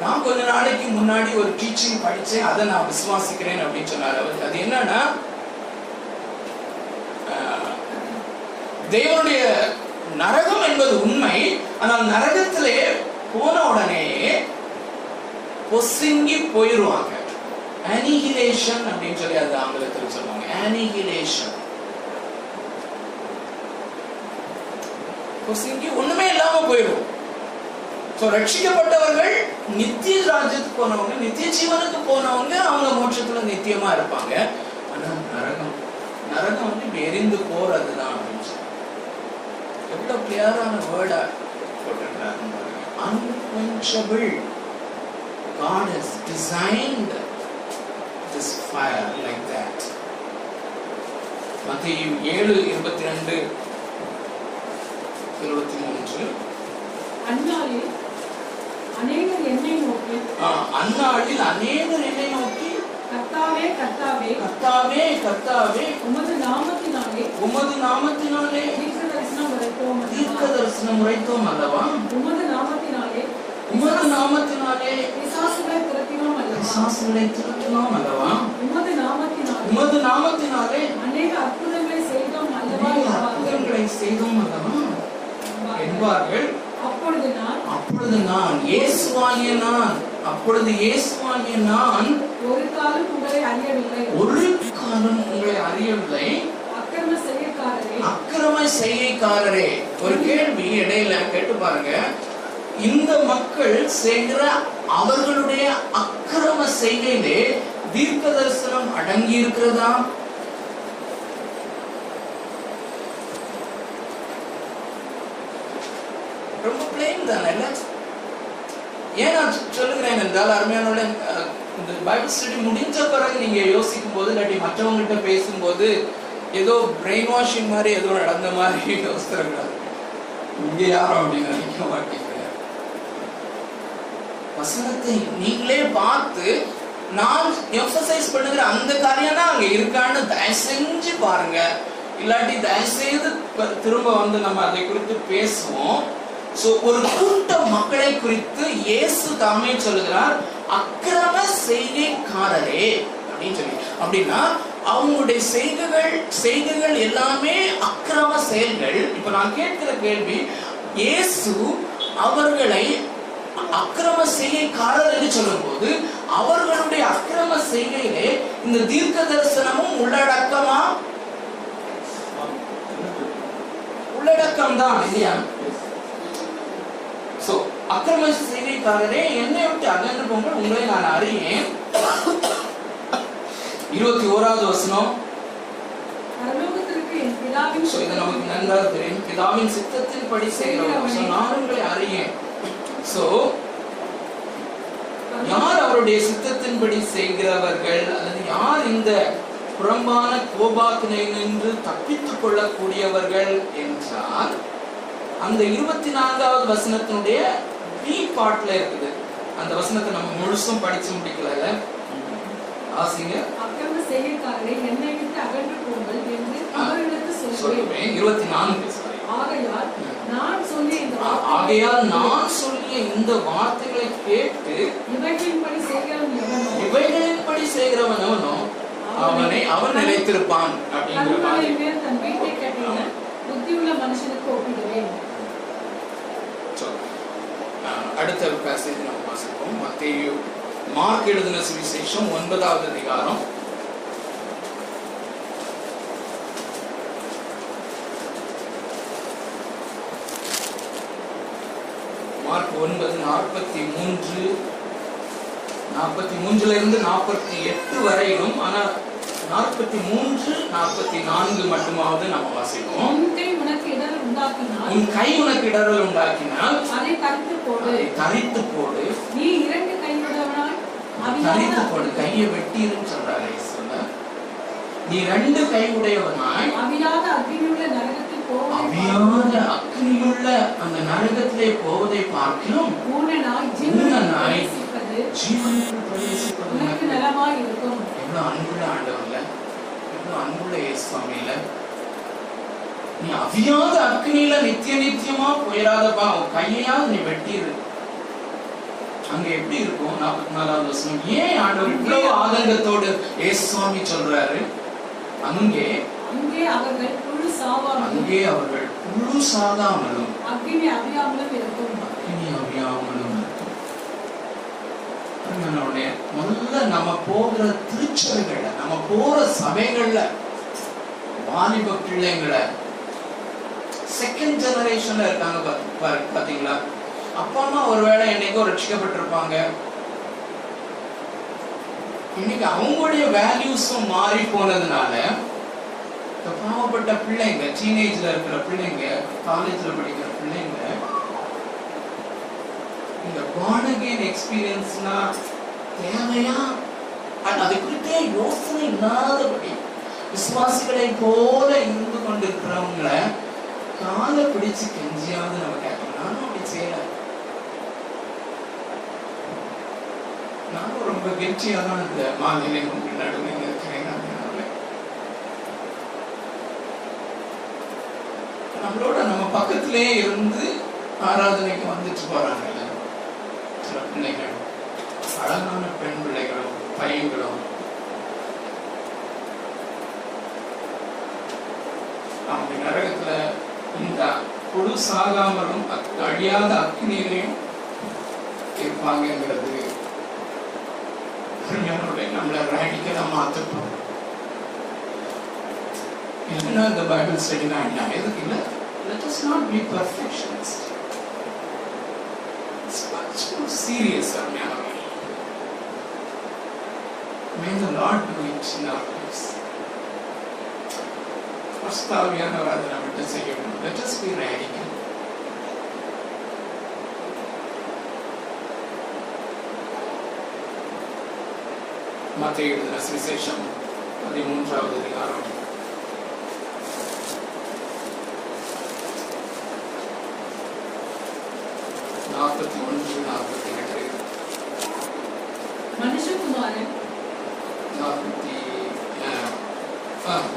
நான் கொஞ்ச நாளைக்கு முன்னாடி ஒரு டீச்சிங் படிச்சேன் அதை நான் விசுவாசிக்கிறேன் அப்படின்னு சொன்னார் அவர். அது என்னன்னா ஆஹ், தேவனுடைய நரகம் என்பது உண்மை ஆனால் நரகத்திலே போன உடனே பொசுங்கி போயிருவாங்க. அனிஹிலேஷன் அப்படின்னு சொல்லி அது ஆங்கிலத்தில் சொல்லுவாங்க. அனிஹிலேஷன் பொசுங்கி ஒண்ணுமே இல்லாம போயிடும் ஸோ ரட்சிக்கப்பட்டவர்கள் நித்திய ராஜ்யத்துக்கு போனவங்க நித்திய ஜீவனுக்கு போனவங்க அவங்க மோட்சத்துல நித்தியமா இருப்பாங்க. ஆனா நரகம் நரகம் வந்து இப்படி எரிந்து போறதுதான் அப்படின்னு சொல்லி. எவ்வளவு கிளியரான வேர்டா போட்டிருக்காரு அன்குவென்ச்சபிள் God has designed this fire like that. மத்திய ஏழு இருபத்தி ரெண்டு இருபத்தி மூன்று. அந்நாளில் அநேகர் என்னை நோக்கி ஆஹ், அந்நாளில் அநேகர் என்னை நோக்கி கர்த்தாவே கர்த்தாவே கர்த்தாவே கர்த்தாவே உமது நாமத்தினாலே உமது நாமத்தினாலே தீர்க்க தரிசனம் உரைத்தோம் தீர்க்க தரிசனம் உரைத்தோம் அல்லவா? உமது நாமத்தினாலே உமது நாமத்தினாலே பிசாசுகளை துரத்தினோம் அல்லவா? பிசாசுகளை திருத்தினோம் அல்லவா? உமது நாமத்தினாலே உமது நாமத்தினாலே அநேக அற்புதங்களை செய்தோம் அல்லவா. அற்புதங்களை செய்தோம் அல்லவா? என்பார்கள். அப்பொழுது நான் அப்பொழுது நான் இயேசுவாகிய நான். அப்பொழுது இயேசுவாகிய நான் ஒரு காலம் உங்களை அறியவில்லை. ஒரு காலம் உங்களை அறியவில்லை. அக்கிரம செய்கைக்காரரே ஒரு கேள்வி இடையில கேட்டு பாருங்க. இந்த மக்கள் செய்கிற அவர்களுடைய அக்கிரம செய்கையிலே தீர்க்க தரிசனம் அடங்கி இருக்கிறதா ரொம்ப பிளேன் தானே இல்ல? ஏன் நான் சொல்லுகிறேன் என்றால் அருமையானோட இந்த பைபிள் ஸ்டடி முடிஞ்ச பிறகு நீங்க யோசிக்கும் போது இல்லாட்டி மற்றவங்ககிட்ட பேசும்போது ஏதோ பிரெயின் வாஷிங் மாதிரி ஏதோ நடந்த மாதிரி <laughs> யோசிக்கிறாங்க இங்கே யாரும் அப்படின்னு நினைக்க மாட்டேங்கிறாங்க வசனத்தை நீங்களே பார்த்து நான் எக்ஸசைஸ் பண்ணுகிற அந்த காரியம் தான் அங்க இருக்கான்னு தயவு செஞ்சு பாருங்க. இல்லாட்டி தயவு செய்து திரும்ப வந்து நம்ம அதை குறித்து பேசுவோம். சோ ஒரு கூட்ட மக்களை குறித்து இயேசு தாமே சொல்லுகிறார் அக்கிரம செய்கைக்காரரே அப்படின்னு சொல்லி. அப்படின்னா அவங்களுடைய செய்திகள் செய்திகள் எல்லாமே அக்கிரம செயல்கள். இப்ப நான் கேட்கிற கேள்வி இயேசு அவர்களை அக்கிரம செய்கைக்காரர் என்று சொல்லும் போது அவர்களுடைய அக்கிரம செய்கையிலே இந்த தீர்க்க தரிசனமும் உள்ளடக்கமா? உள்ளடக்கம் தான் இல்லையா? சோ அக்கிரம செய்திக்காரரே என்னை விட்டு அகன்று போங்கள் உங்களை நான் அறியேன். இருபத்தி ஓராவது வசனம். இது நமக்கு நன்றாக தெரியும். பிதாவின் சித்தத்தின் படி செய்கிறவன் சோ நான் உங்களை அறியேன். சோ யார் அவருடைய சித்தத்தின்படி செய்கிறவர்கள்? அல்லது யார் இந்த புறம்பான கோபாக்கினை நின்று தப்பித்துக் கொள்ளக்கூடியவர்கள்? என்றால் அந்த இருபத்தி நான்காவது வசனத்தினுடைய பி பாட்ல இருக்குது. அந்த வசனத்தை நம்ம முழுசும் படிச்சு முடிக்கல ஆசிங்க. அக்கிரம செய்கைக்காரரை என்னை விட்டு அகன்று போங்கள் என்று அவர்களுக்கு சொல்லுவேன் சொல்லுவேன். இருபத்தி நான்கு sorry. ஆகையால் நான் இந்த ஆகையால் நான் சொல்லிய இந்த வார்த்தைகளை கேட்டு இவைகளின்படி செய்கிறவன் எவனோ? இவைகளின்படி செய்கிறவன் அவனோ அவனை அவன் நிலைத்திருப்பான் அப்படிங்கிற மாதிரி. தன் வீட்டை கட்டின புத்தியுள்ள மனுஷனுக்கு ஒப்பிடுவேன். So, அடுத்த பேசேஜ் நம்ம வாசிப்போம். மத்தேயு மார்க் எழுதின சுவிசேஷம் ஒன்பதாவது அதிகாரம். மார்க் ஒன்பது நாற்பத்தி மூன்று நாற்பத்தி மூன்றுல இருந்து நாற்பத்தி எட்டு வரையிலும் ஆனா நாற்பத்தி மூன்று நாற்பத்தி நான்கு மட்டுமாவது நம்ம வாசிப்போம். உன் கை உனக்கு இடரல் உண்டாக்கினால் அதை தரித்து போடு. தரித்து போடு. நீ இரண்டு கையுடையவனாய் தரித்து போடு. கையை வெட்டிருன்னு சொல்றாரு. நீ ரெண்டு கை உடையவனாய் அவியாத அக்னியுள்ள நரகத்தில் போவதை அவியாத அக்னியுள்ள அந்த நரகத்திலே போவதை பார்க்கிறோம். ஊனனாய் ஊனனாய் ஜீவனில் பிரவேசிப்பது. உனக்கு நலமாய் இருக்கும். எவ்வளவு அன்புள்ள எவ்வளவு அன்புள்ள இயேசுவாமியில நீ அவியாத அக்னியில நித்திய நித்தியமா போயிடாதப்பா உன் கையையாவது நீ வெட்டிரு அங்க எப்படி இருக்கும்? நாற்பத்தி நாலாவது வசனம். ஏன் ஆண்டவர் இவ்வளவு ஆதங்கத்தோடு இயேசுவாமி சொல்றாரு? அங்கே அங்கே அவர்கள் புழு சாவாமலும் அங்கே அவர்கள் முழு சாதாமலும் அக்னி அவியாமலும் இருக்கும் அக்னி அவியாமலும் இருக்கும். அருமையானவர்களே, முதல்ல நம்ம போகிற திருச்சபைகள்ல நம்ம போற சபைகள்ல வாலிப பிள்ளைங்களை செகண்ட் ஜெனரேஷன்ல இருக்காங்க பாத்தீங்களா? அப்பா அம்மா ஒருவேளை என்னைக்கோ ரட்சிக்கப்பட்டிருப்பாங்க. இன்னைக்கு அவங்களுடைய வேல்யூஸும் மாறி போனதுனால இந்த பாவப்பட்ட பிள்ளைங்க டீனேஜ்ல இருக்கிற பிள்ளைங்க காலேஜ்ல படிக்கிற பிள்ளைங்க இந்த பானகேன் எக்ஸ்பீரியன்ஸ்னா தேவையா? அண்ட் அது குறித்தே யோசனை இல்லாதபடி விசுவாசிகளை போல இருந்து கொண்டிருக்கிறவங்கள காலை பிடிச்சு கெஞ்சியாவது நம்ம கேட்கணும். நானும் அப்படி செய்யல நானும் ரொம்ப கெட்டியா தான் இந்த மாநிலை உங்களுக்கு நடுவில் இருக்கிறேன். நம்மளோட நம்ம பக்கத்திலே இருந்து ஆராதனைக்கு வந்துட்டு போறாங்கல்ல. சில பிள்ளைகள் அழகான பெண் பிள்ளைகளும் பையன்களும் அவங்க நரகத்துல இந்த புழு சாகாமலும் அழியாத அக்னியிலையும் இருப்பாங்கிறது நம்மளை ரேடிக்கலா மாத்தட்டும் இல்லைன்னா இந்த பைபிள் ஸ்டடி தான் எதுக்கு இல்லை let is not be perfectionist it's much more serious அருமையானவர்களே may the Lord do it in our lives பரிசுத்தாவியானவர் அதை நம்மகிட்ட செய்யணும் let us be radical. மத்திய எழுதின சுவிசேஷம் பதிமூன்றாவது அதிகாரம் நாற்பத்தி ஒன்று நாற்பத்தி எட்டு மனுஷகுமாரன் நாற்பத்தி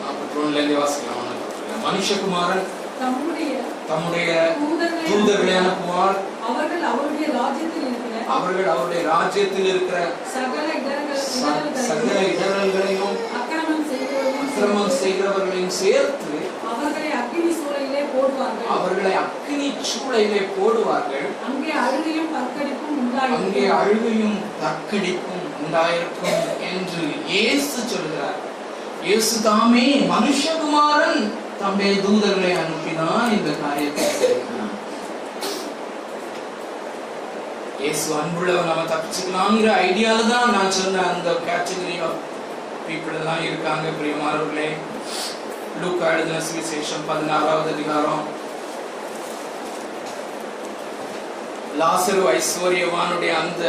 நாற்பத்தி ஒண்ணுலேருந்தே வாசிக்கலாம் ஒண்ணும் தப்பு இல்லை. மனுஷகுமாரன் தம்முடைய தம்முடைய தூதர்களை தூதர்களை அனுப்புவார் அவர்கள் அவருடைய ராஜ்யத்தில் இருக்கிற அவர்கள் அவருடைய ராஜ்யத்தில் இருக்கிற சகல சகல அக்கிரமம் செய்கிறவர்களையும் சேர்த்து அவர்களை சூளையிலே போடுவார்கள். அவர்களை அக்கினி சூளையிலே போடுவார்கள். அங்கே அழுகையும் பற்கடிப்பும் அங்கே உண்டாயிருக்கும் அழுகையும் தற்கடிப்பும் உண்டாயிருக்கும் என்று இயேசு சொல்கிறார். இயேசு தாமே மனுஷகுமாரன் தம்முடைய தூதர்களை அனுப்பிதான் இந்த காரியத்தை. இயேசு அன்புள்ளவர் நம்ம தப்பிச்சுக்கலாங்கிற ஐடியால தான் நான் சொன்ன அந்த கேட்டகரி ஆஃப் பீப்புள் எல்லாம் இருக்காங்க பிரியமானவர்களே. லூக்கா எழுதின சுவிசேஷம் பதினாறாவது அதிகாரம் லாசரு ஐஸ்வர்யவானுடைய அந்த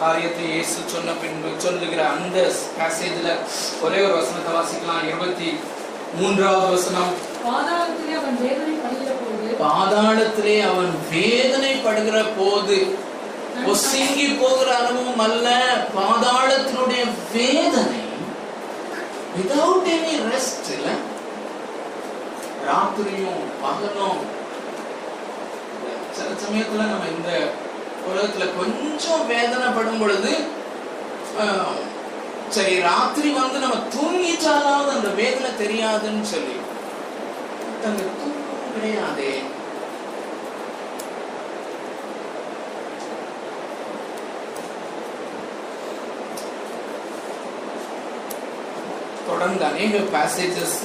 காரியத்தை இயேசு சொன்ன பின்பு சொல்லுகிற அந்த பேசேஜ்ல ஒரே ஒரு வசனத்தை வாசிக்கலாம். இருபத்தி மூன்றாவது வசனம். பாதாளத்திலே அவன் வேதனை படுகிற வேதனைப்படுகிற போது ஒசுங்கி போகிற அனுபவம் அல்ல பாதாளத்தினுடைய வேதனை. விதவுட் எனி ரெஸ்ட் இல்ல ராத்திரியும் பகலும் சில சமயத்துல நம்ம இந்த உலகத்துல கொஞ்சம் வேதனைப்படும் பொழுது ஆஹ், சரி ராத்திரி வந்து நம்ம தூங்கிட்டாலாவது அந்த வேதனை தெரியாதுன்னு சொல்லி அந்த தூக்கம் கிடையாதே. தொடர்ந்து அநேக பேசேஜஸ்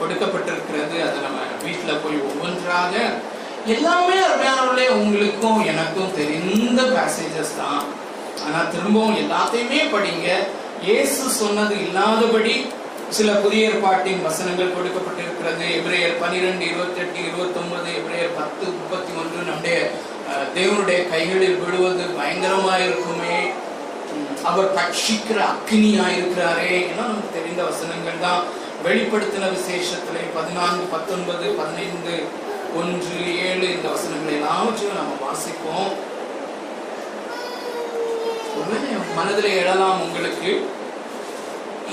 கொடுக்கப்பட்டிருக்கிறது. அதை நம்ம வீட்டில் போய் ஒவ்வொன்றாக எல்லாமே அருமையானவர்களே உங்களுக்கும் எனக்கும் தெரிந்த பேசேஜஸ் தான். ஆனால் திரும்பவும் எல்லாத்தையுமே படிங்க. இயேசு சொன்னது இல்லாதபடி சில புதிய ஏற்பாட்டின் வசனங்கள் கொடுக்கப்பட்டிருக்கிறது. எப்ரேயர் பனிரெண்டு இருபத்தெட்டு இருபத்தொன்பது எப்ரேயர் பத்து முப்பத்தி ஒன்று. நம்முடைய தேவனுடைய கைகளில் விழுவது பயங்கரமாக இருக்குமே அவர் பட்சிக்கிற அக்னியா இருக்கிறாரே எல்லாம் நமக்கு தெரிந்த வசனங்கள் தான். வெளிப்படுத்தின விசேஷத்துல பதினான்கு பத்தொன்பது பதினைந்து ஒன்று ஏழு இந்த வசனங்களை எல்லாவற்றையும் நம்ம வாசிப்போம். மனதில் எழலாம் உங்களுக்கு.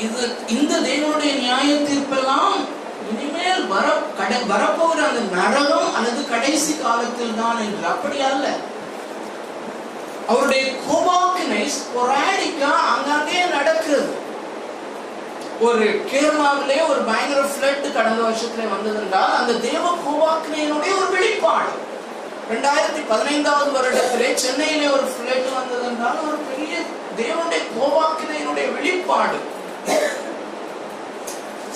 இது இந்த தேவனுடைய நியாய தீர்ப்பெல்லாம் இனிமேல் வர கடை வரப்போகிற அந்த நரகம் அல்லது கடைசி காலத்தில் தான் என்று. அப்படி அல்ல. அவருடைய குமாக்கினை ஸ்பொராடிக்கா அங்கங்கே நடக்கிறது ஒரு கேரளாவிலே ஒரு பயங்கர ஃப்ளட் கடந்த வருஷத்துல வந்ததென்றால் அந்த தேவ கோபாக்கினையினுடைய ஒரு வெளிப்பாடு. ரெண்டாயிரத்தி பதினைந்தாவது வருடத்திலே சென்னையிலே ஒரு ஃப்ளட் வந்ததென்றால் ஒரு பெரிய தேவனுடைய கோபாக்கினையினுடைய வெளிப்பாடு.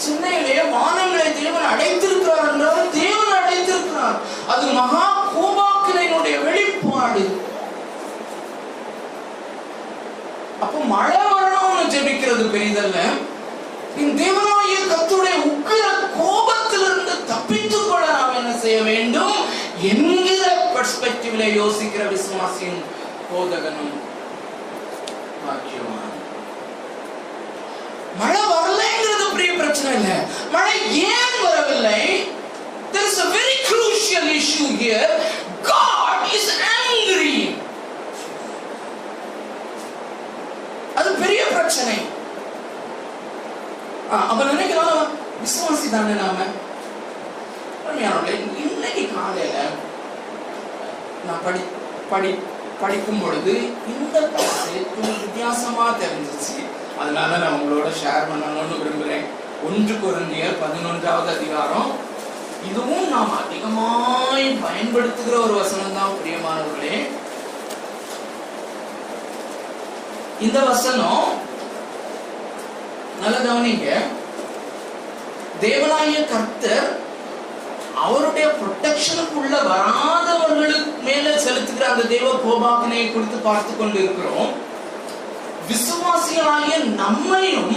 சென்னையிலே வானங்களை தேவன் அடைத்திருக்கிறார் என்றால் தேவன் அடைத்திருக்கிறார். அது மகா கோபாக்கினையினுடைய வெளிப்பாடு. அப்போ மழை வரணும்னு ஜெபிக்கிறது பெரிதல்ல. என் கத்துடைய கர்த்தருடைய உக்கிர கோபத்திலிருந்து தப்பித்துக் கொள்ள நாம் என்ன செய்ய வேண்டும் என்கிற பெர்ஸ்பெக்டிவ்ல யோசிக்கிற விசுவாசியின் போதகனும் பாக்கியவான். மழை வரலைங்கிறது பெரிய பிரச்சனை இல்ல. மழை ஏன் வரவில்லை? There is a very crucial issue here. God is angry. அது பெரிய பிரச்சனை. அவன் அப்ப நினைக்கலாம் விசுவாசி தானே நாம? இன்னைக்கு காலையில நான் படி படி படிக்கும் பொழுது இந்த passage கொஞ்சம் வித்தியாசமா தெரிஞ்சிச்சு. அதனால நான் உங்களோட ஷேர் பண்ணணும்னு விரும்புகிறேன் ஒன்று குருந்தியர் பதினொன்றாவது அதிகாரம். இதுவும் நாம் அதிகமாய் பயன்படுத்துகிற ஒரு வசனம் தான் பிரியமானவர்களே. இந்த வசனம் நல்ல கவனிங்க. தேவனாய கர்த்தர் அவருடைய ப்ரொடெக்ஷனுக்குள்ள வராதவர்களுக்கு மேல செலுத்துகிற அந்த தேவ கோபாக்கினையை குறித்து பார்த்து கொண்டு இருக்கிறோம் விசுவாசிகளாகிய நம்மையும்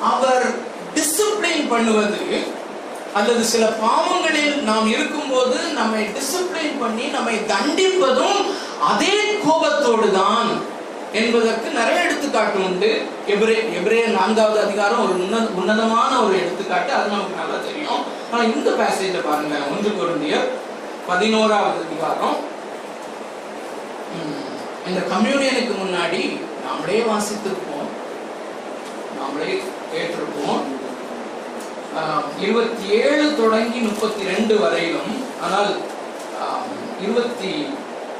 அவர் டிசிப்ளின் பண்ணுவது அல்லது சில பாவங்களில் நாம் இருக்கும்போது நம்மை டிசிப்ளின் பண்ணி நம்மை தண்டிப்பதும் அதே கோபத்தோடு தான். என்பதற்கு நிறைய எடுத்துக்காட்டு உண்டு. எபிரே எபிரே நான்காவது அதிகாரம் ஒரு உன்ன உன்னதமான ஒரு எடுத்துக்காட்டு. அது நமக்கு நல்லா தெரியும். ஆனா இந்த பேசேஜ பாருங்க. ஒன்று குருந்திய பதினோராவது அதிகாரம். உம், இந்த கம்யூனியனுக்கு முன்னாடி நாமளே வாசித்திருப்போம். நாமளே கேட்டிருப்போம். ஆஹ், இருபத்தி ஏழு தொடங்கி முப்பத்தி ரெண்டு வரையிலும் ஆனால் ஆஹ், இருபத்தி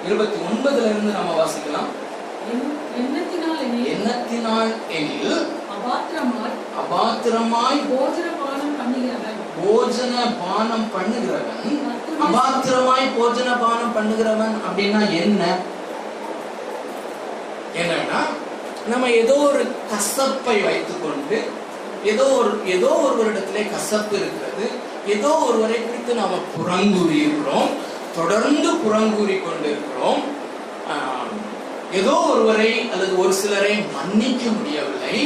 இருபத்தி ஒன்பதுல இருந்து நம்ம வாசிக்கலாம். எண்ணத்தினால் எனில்? அபாத்திரமாய் அபாத்திரமாய் போஜன பானம் பண்ணுகிறவன். போஜன பானம் பண்ணுகிறவன் அபாத்திரமாய் போஜன பானம் பண்ணுகிறவன் அப்படின்னா என்ன? என்னன்னா நம்ம ஏதோ ஒரு கசப்பை வைத்துக்கொண்டு ஏதோ ஒரு ஏதோ ஒருவரிடத்திலே கசப்பு இருக்கிறது. ஏதோ ஒருவரை குறித்து நாம புறங்கூறி இருக்கிறோம் தொடர்ந்து புறங்கூறி கொண்டிருக்கிறோம் ஆஹ், ஏதோ ஒருவரை அல்லது ஒரு சிலரை மன்னிக்க முடியவில்லை.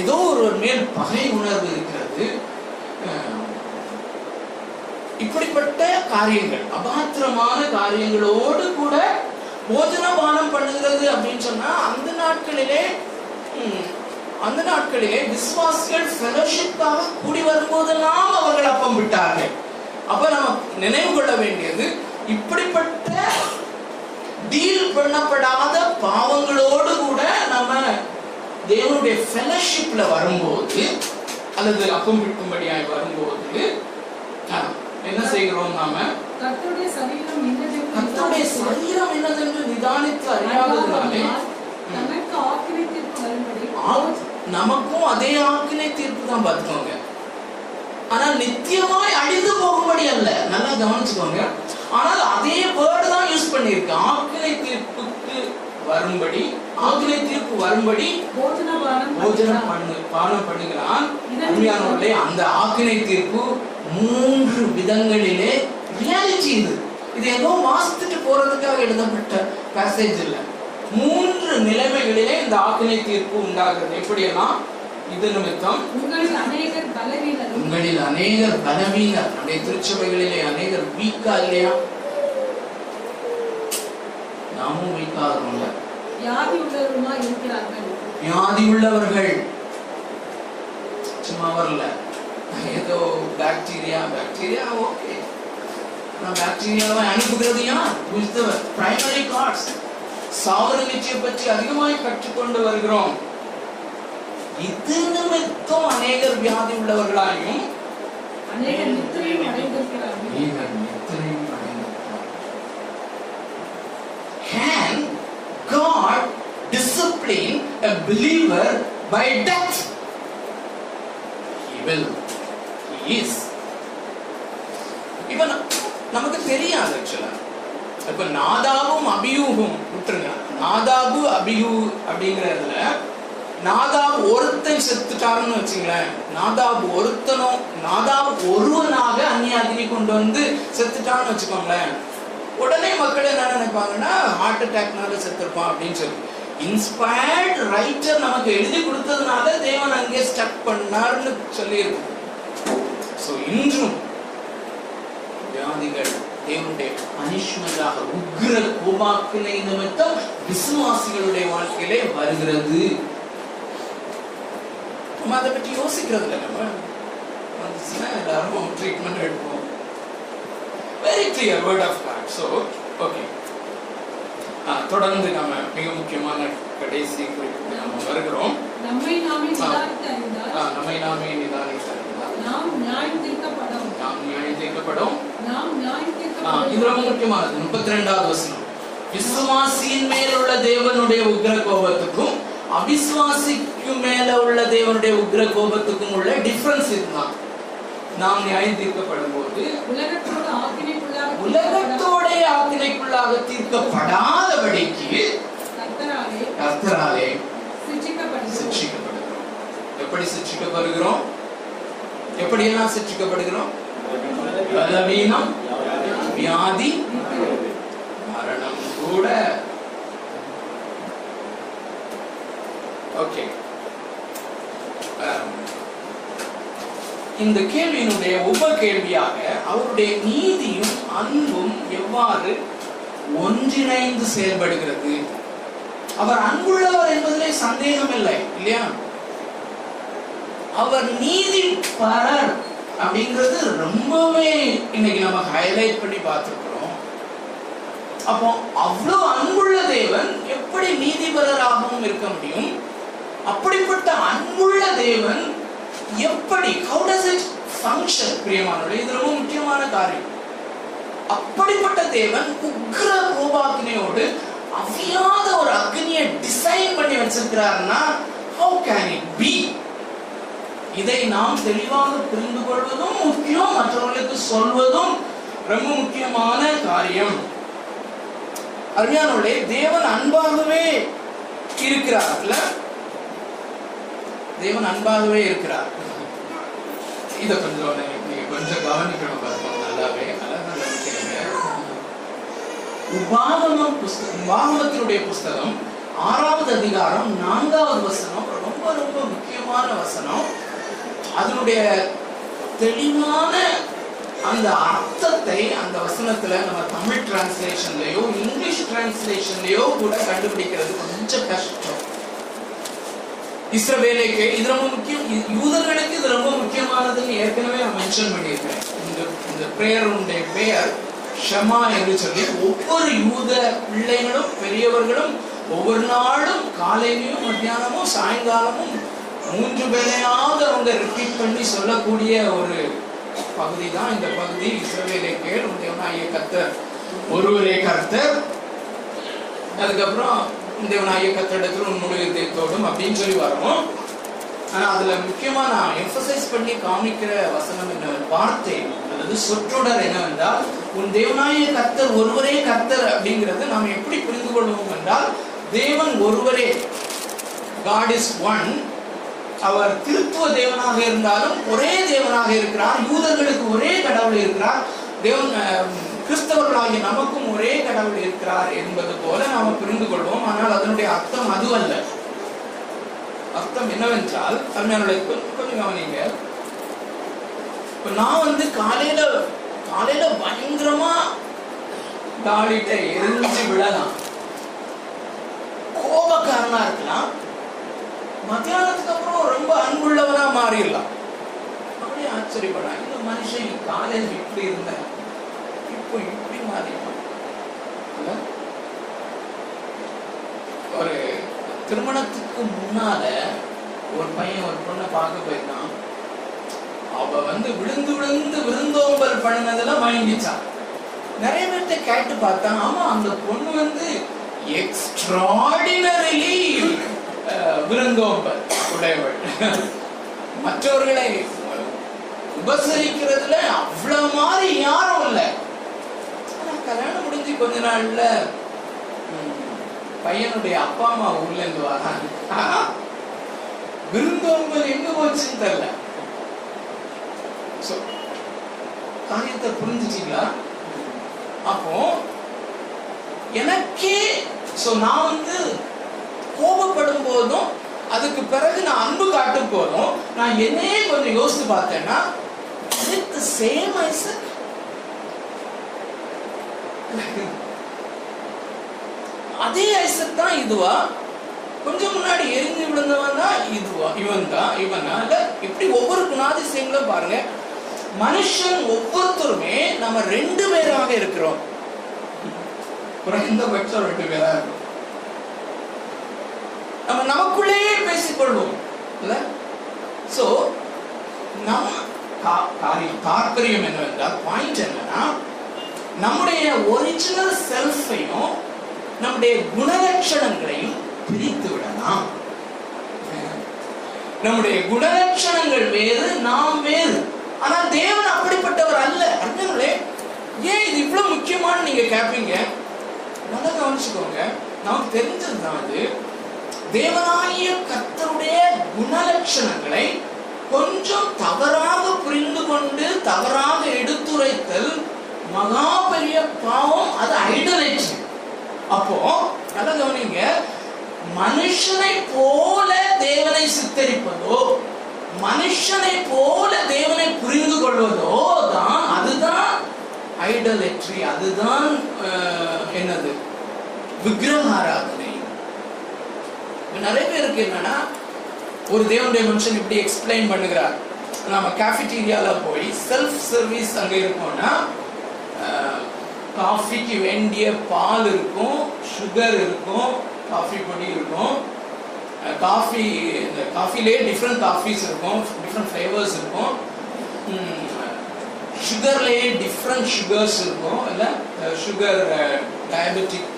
ஏதோ ஒருவர் மேல் பகை உணர்வு இருக்கிறது. இப்படிப்பட்ட காரியங்கள் அபாத்திரமான காரியங்களோடு கூட போஜனபானம் பண்ணுகிறது அப்படின்னு சொன்னா அந்த நாட்களிலே அந்த நாட்களிலே விசுவாசிகள் ஃபெலோஷிப்பாக கூடி வரும்போதெல்லாம் அவர்கள் அப்பம் விட்டார்கள். அப்ப நம்ம நினைவு கொள்ள வேண்டியது இப்படிப்பட்ட டீல் பண்ணப்படாத பாவங்களோடு கூட நம்ம தேவனுடைய ஃபெலோஷிப்ல வரும்போது அல்லது அப்பம் விற்கும்படியாய் வரும்போது என்ன செய்கிறோம் நாம? கர்த்தருடைய சரீரம் என்னதென்று நிதானித்து அறியாததுனாலே நமக்கும் அதே ஆக்கினை தீர்ப்பு தான் பார்த்துக்கோங்க. ஆனா நித்தியமாய் அழிந்து போகும்படி அல்ல. நல்லா கவனிச்சுக்கோங்க. ஆனால் அதே வேர்டு தான் யூஸ் பண்ணியிருக்கு. ஆக்கினை தீர்ப்புக்கு வரும்படி ஆக்கினை தீர்ப்பு வரும்படி பண்ணுகிறான். பண்ணு பானம் பண்ணுகிறான். அருமையானவர்களே அந்த ஆக்கினை தீர்ப்பு மூன்று விதங்களிலே ரியாலிட்டி இது. இது ஏதோ வாசித்துட்டு போறதுக்காக எழுதப்பட்ட பேசேஜ் இல்ல. மூன்று நிலைமைகளிலே இந்த ஆக்கினை தீர்ப்பு உண்டாகிறது. எப்படியெல்லாம்? இது நிமித்தம் உங்களில் அநேகர் பலவீனர். நம்முடைய திருச்சபைகளிலே அநேகர் வீக்கா இல்லையா? நாமும் வீக்கா இருக்கிறோம்ல வியாதி உள்ளவர்கள். சும்மா வரல. ஏதோ பாக்டீரியா பாக்டீரியா ஓகே நான் பாக்டீரியாவை அனுப்புகிறது யார்? Who is the primary cause? சாவர நிச்சயம் பற்றி அதிகமாய் கற்றுக்கொண்டு வருகிறோம். இது நிமித்தம் அநேகர் வியாதி உள்ளவர்களாயும் அநேகர் நித்திரையும். Can God discipline a believer by death? He will. He is. இப்ப ந- நமக்கு தெரியாது ஆக்சுவலா இப்ப நாதாவும் அபியூகும் விட்டுருங்க நாதாபு அபியூ அப்படிங்கிறதுல ஒருத்தன் செத்துட்டாருன்னு வச்சுங்களேன் நாதாப் ஒருத்தனும் நாதாப் ஒருவனாக அந்நியாதினி கொண்டு வந்து செத்துட்டான்னு வச்சுக்கோங்களேன். உடனே மக்கள் என்ன நினைப்பாங்கன்னா ஹார்ட் அட்டாக்னால செத்துருப்பான் அப்படின்னு சொல்லி. இன்ஸ்பயர்ட் ரைட்டர் நமக்கு எழுதி கொடுத்ததுனால தேவன் அங்கே ஸ்டக் பண்ணார்னு சொல்லி ஸோ இன்றும் வியாதிகள் தேவனுடைய பனிஷ்மெண்டாக உக்ர கோபாக்கினை நிமித்தம் விசுவாசிகளுடைய வாழ்க்கையிலே வருகிறது. நம்ம அதை பற்றி யோசிக்கிறது இல்லை நம்ம. வந்துச்சுன்னா எல்லாரும் ட்ரீட்மெண்ட் எடுப்போம். Very clear word of God so okay தொடர்ந்து நம்ம மிக முக்கியமான கடைசி குறிப்புக்கு நம்ம வருகிறோம். நம்மை நாமே நம்மை நாமே நிதானித்தார் நாம் நியாயம் தீர்க்கப்படும். நாம் நியாயம் தீர்க்கப்படும். நாம் நியாயம் ஆ, இது ரொம்ப தீர்க்கப்படும் முக்கியமானது. முப்பத்தி ரெண்டாவது வசனம். விசுவாசியின் மேல் உள்ள தேவனுடைய உக்ர கோபத்துக்கும் அவிசுவாசிக்கு மேல உள்ள தேவனுடைய உக்ர கோபத்துக்கும் உள்ள டிஃபரன்ஸ் இதுதான். நாம் நியாயம் தீர்க்கப்படும் போது உலகத்தோடு ஆக்கினைக்குள்ளாக தீர்க்கப்படாதபடிக்கு கர்த்தராலே சிக்ஷிக்கப்படுகிறோம் எப்படி சிக்ஷிக்கப்படுகிறோம் எப்படியெல்லாம் சிக்ஷிக்கப்படுகிறோம் பலவீனம் வியாதி மரணம் கூட. ஓகே um, இந்த கேள்வியினுடைய உப கேள்வியாக அவருடைய நீதியும் அன்பும் எவ்வாறு ஒன்றிணைந்து செயல்படுகிறது? அவர் அன்புள்ளவர் என்பதிலே சந்தேகம் இல்லை இல்லையா? அவர் நீதி பரர் அப்படிங்கிறது ரொம்பவே இன்னைக்கு நம்ம ஹைலைட் பண்ணி பார்த்துருக்கிறோம். அப்போ அவ்வளவு அன்புள்ள தேவன் எப்படி நீதிபரராகவும் இருக்க முடியும்? அப்படிப்பட்ட அன்புள்ள தேவன் எப்படி ஹவு டஸ் இட் ஃபங்க்ஷன் பிரியமானவர்களே இது ரொம்ப முக்கியமான காரியம். அப்படிப்பட்ட தேவன் உக்ர கோபாக்கினையோடு அவியாத ஒரு அக்னியை டிசைன் பண்ணி வச்சிருக்கிறாருன்னா ஹவு கேன் இட் பி இதை நாம் தெளிவாக புரிந்து கொள்வதும் முக்கியம் மற்றவர்களுக்கு சொல்வதும் ரொம்ப முக்கியமான காரியம். அருமையானவர்களே தேவன் அன்பாகவே இருக்கிறார்ல தேவன் அன்பாகவே இருக்கிறார். இதை கொஞ்சம் நீங்க- கொஞ்சம் கவனிக்கணும் நல்லாவே. உபாகமம் புஸ்தகம் உபாகமத்தினுடைய புஸ்தகம் ஆறாவது அதிகாரம் நான்காவது வசனம் ரொம்ப ரொம்ப முக்கியமான வசனம். அதனுடைய தெளிவான அந்த அர்த்தத்தை அந்த வசனத்துல நம்ம தமிழ் டிரான்ஸ்லேஷன்லயோ இங்கிலீஷ் டிரான்ஸ்லேஷன்லயோ கூட கண்டுபிடிக்கிறது கொஞ்சம் கஷ்டம். இஸ்ரவேலுக்கு இது ரொம்ப முக்கியம் இது யூதர்களுக்கு இது ரொம்ப முக்கியமானதுன்னு ஏற்கனவே நான் மென்ஷன் பண்ணியிருக்கேன். இந்த இந்த பிரேயருடைய பெயர் ஷமா என்று சொல்லி ஒவ்வொரு யூத பிள்ளைகளும் பெரியவர்களும் ஒவ்வொரு நாளும் காலையிலையும் மத்தியானமும் சாயங்காலமும் மூன்று வேலையாக அவங்க ரிப்பீட் பண்ணி சொல்லக்கூடிய ஒரு பகுதி தான் இந்த பகுதி. இஸ்ரவேலை கேள் உடைய கத்தர் ஒருவரே கர்த்தர். அதுக்கப்புறம் தேவனாகிய உன் உன்னுடைய இதயத்தோடும் அப்படின்னு சொல்லி வரோம் ஆனா அதுல முக்கியமா நான் எம்பசைஸ் பண்ணி காமிக்கிற வசனம் என்ன வார்த்தை அல்லது சொற்றொடர் என்னவென்றால் உன் தேவனாகிய கர்த்தர் ஒருவரே கர்த்தர் அப்படிங்கிறது நாம் எப்படி புரிந்து கொள்வோம் என்றால் தேவன் ஒருவரே காட் இஸ் ஒன் அவர் திருத்துவ தேவனாக இருந்தாலும் ஒரே தேவனாக இருக்கிறார். யூதர்களுக்கு ஒரே கடவுள் இருக்கிறார். தேவன் கிறிஸ்தவர்களாகிய நமக்கும் ஒரே கடவுள் இருக்கிறார் என்பது போல நாம் புரிந்து கொள்வோம். ஆனால் அதனுடைய அர்த்தம் அதுவல்ல அர்த்தம் என்னவென்றால் தமிழனுடைய கொஞ்சம் கொஞ்சம் கவனிங்க. இப்ப நான் வந்து காலையில காலையில பயங்கரமா தாளிட்ட எரிஞ்சு விழலாம். கோபக்காரனா இருக்கலாம். மத்தியானத்துக்கு அப்புறம் ரொம்ப அன்புள்ளவனா மாறிடலாம். அப்படியே ஆச்சரியப்படலாம். இந்த மனுஷன் காலையில் இப்படி இருந்தேன் இப்போ இப்படி மாறிட்டான் ஒரு திருமணத்துக்கு முன்னால ஒரு பையன் ஒரு பொண்ணை பார்க்க போயிருந்தான். அவ வந்து விழுந்து விழுந்து விருந்தோம்பல் பண்ணதெல்லாம் வாங்கிச்சான் நிறைய பேர்த்த கேட்டு பார்த்தான். ஆமா அந்த பொண்ணு வந்து எக்ஸ்ட்ராடினரிலி விருந்தோம்பல் உடையவள். மற்றவர்களை உபசரிக்கிறதுல அவ்வளவு மாதிரி யாரும் இல்லை. ஆனா கல்யாணம் முடிஞ்சு கொஞ்ச நாள்ல பையனுடைய அப்பா அம்மா ஊர்ல இருந்து வராங்க. விருந்தோம்பல் எங்க போச்சுன்னு தெரியல. காரியத்தை புரிஞ்சுட்டீங்களா? அப்போ எனக்கே சோ நான் வந்து கோபப்படும் போதும் அதுக்கு பிறகு நான் அன்பு காட்டும் போதும் நான் என்னையே கொஞ்சம் யோசித்து பார்த்தேன்னா சேம் ஐசக் அதே ஐசக் தான் இதுவா? கொஞ்சம் முன்னாடி எரிஞ்சு விழுந்தவன் தான் இதுவா? இவன் தான் இவனா இல்ல இப்படி ஒவ்வொரு குணாதிசயங்களும் பாருங்க. மனுஷன் ஒவ்வொருத்தருமே நம்ம ரெண்டு பேராக இருக்கிறோம். குறைந்தபட்சம் ரெண்டு பேரா இருக்கும் நம்ம நமக்குள்ளேயே பேசிக்கொள்வோம். இல்ல? சோ நம்ம கா- காரியம் தாற்பயம் என்னவென்றால் பாயிண்ட் என்னன்னா நம்முடைய ஒரிஜினல் செல்ஃபையும் நம்முடைய குணலட்சணங்களையும் பிரித்து விடலாம். நம்முடைய குணலட்சணங்கள் வேறு நாம் வேறு. ஆனா தேவன் அப்படிப்பட்டவர் அல்ல. அண்ணங்களே ஏன் இது இவ்வளவு முக்கியமான நீங்க கேட்பீங்க நல்லா கவனிச்சுக்கோங்க. நாம் தெரிஞ்சதுதான் அது தேவனாகிய கத்தருடைய குணலட்சணங்களை கொஞ்சம் தவறாக புரிந்து கொண்டு தவறாக எடுத்துரைத்தல் மகா பெரிய பாவம் அது ஐடலேட்ரி அப்போ நல்லா கவனிங்க மனுஷனை போல தேவனை சித்தரிப்பதோ மனுஷனை போல தேவனை புரிந்து கொள்வதோ தான் அதுதான் ஐடலெட்ரி அதுதான் அஹ், என்னது விக்கிரக ஆராதனை இப்ப நிறைய பேருக்கு என்னன்னா ஒரு தேவனுடைய மனுஷன் இப்படி எக்ஸ்பிளைன் பண்ணுகிறார். நம்ம கேஃபிடீரியால போய் செல்ஃப் சர்வீஸ் அங்கே இருக்கோம்னா காஃபிக்கு வேண்டிய பால் இருக்கும் சுகர் இருக்கும் காஃபி பொடி இருக்கும். காஃபி இந்த காஃபிலே டிஃப்ரெண்ட் காஃபிஸ் இருக்கும் டிஃப்ரெண்ட் ஃப்ளேவர்ஸ் இருக்கும். சுகர்லேயே டிஃப்ரெண்ட் சுகர்ஸ் இருக்கும் இல்லை? சுகர் டயபெட்டிக்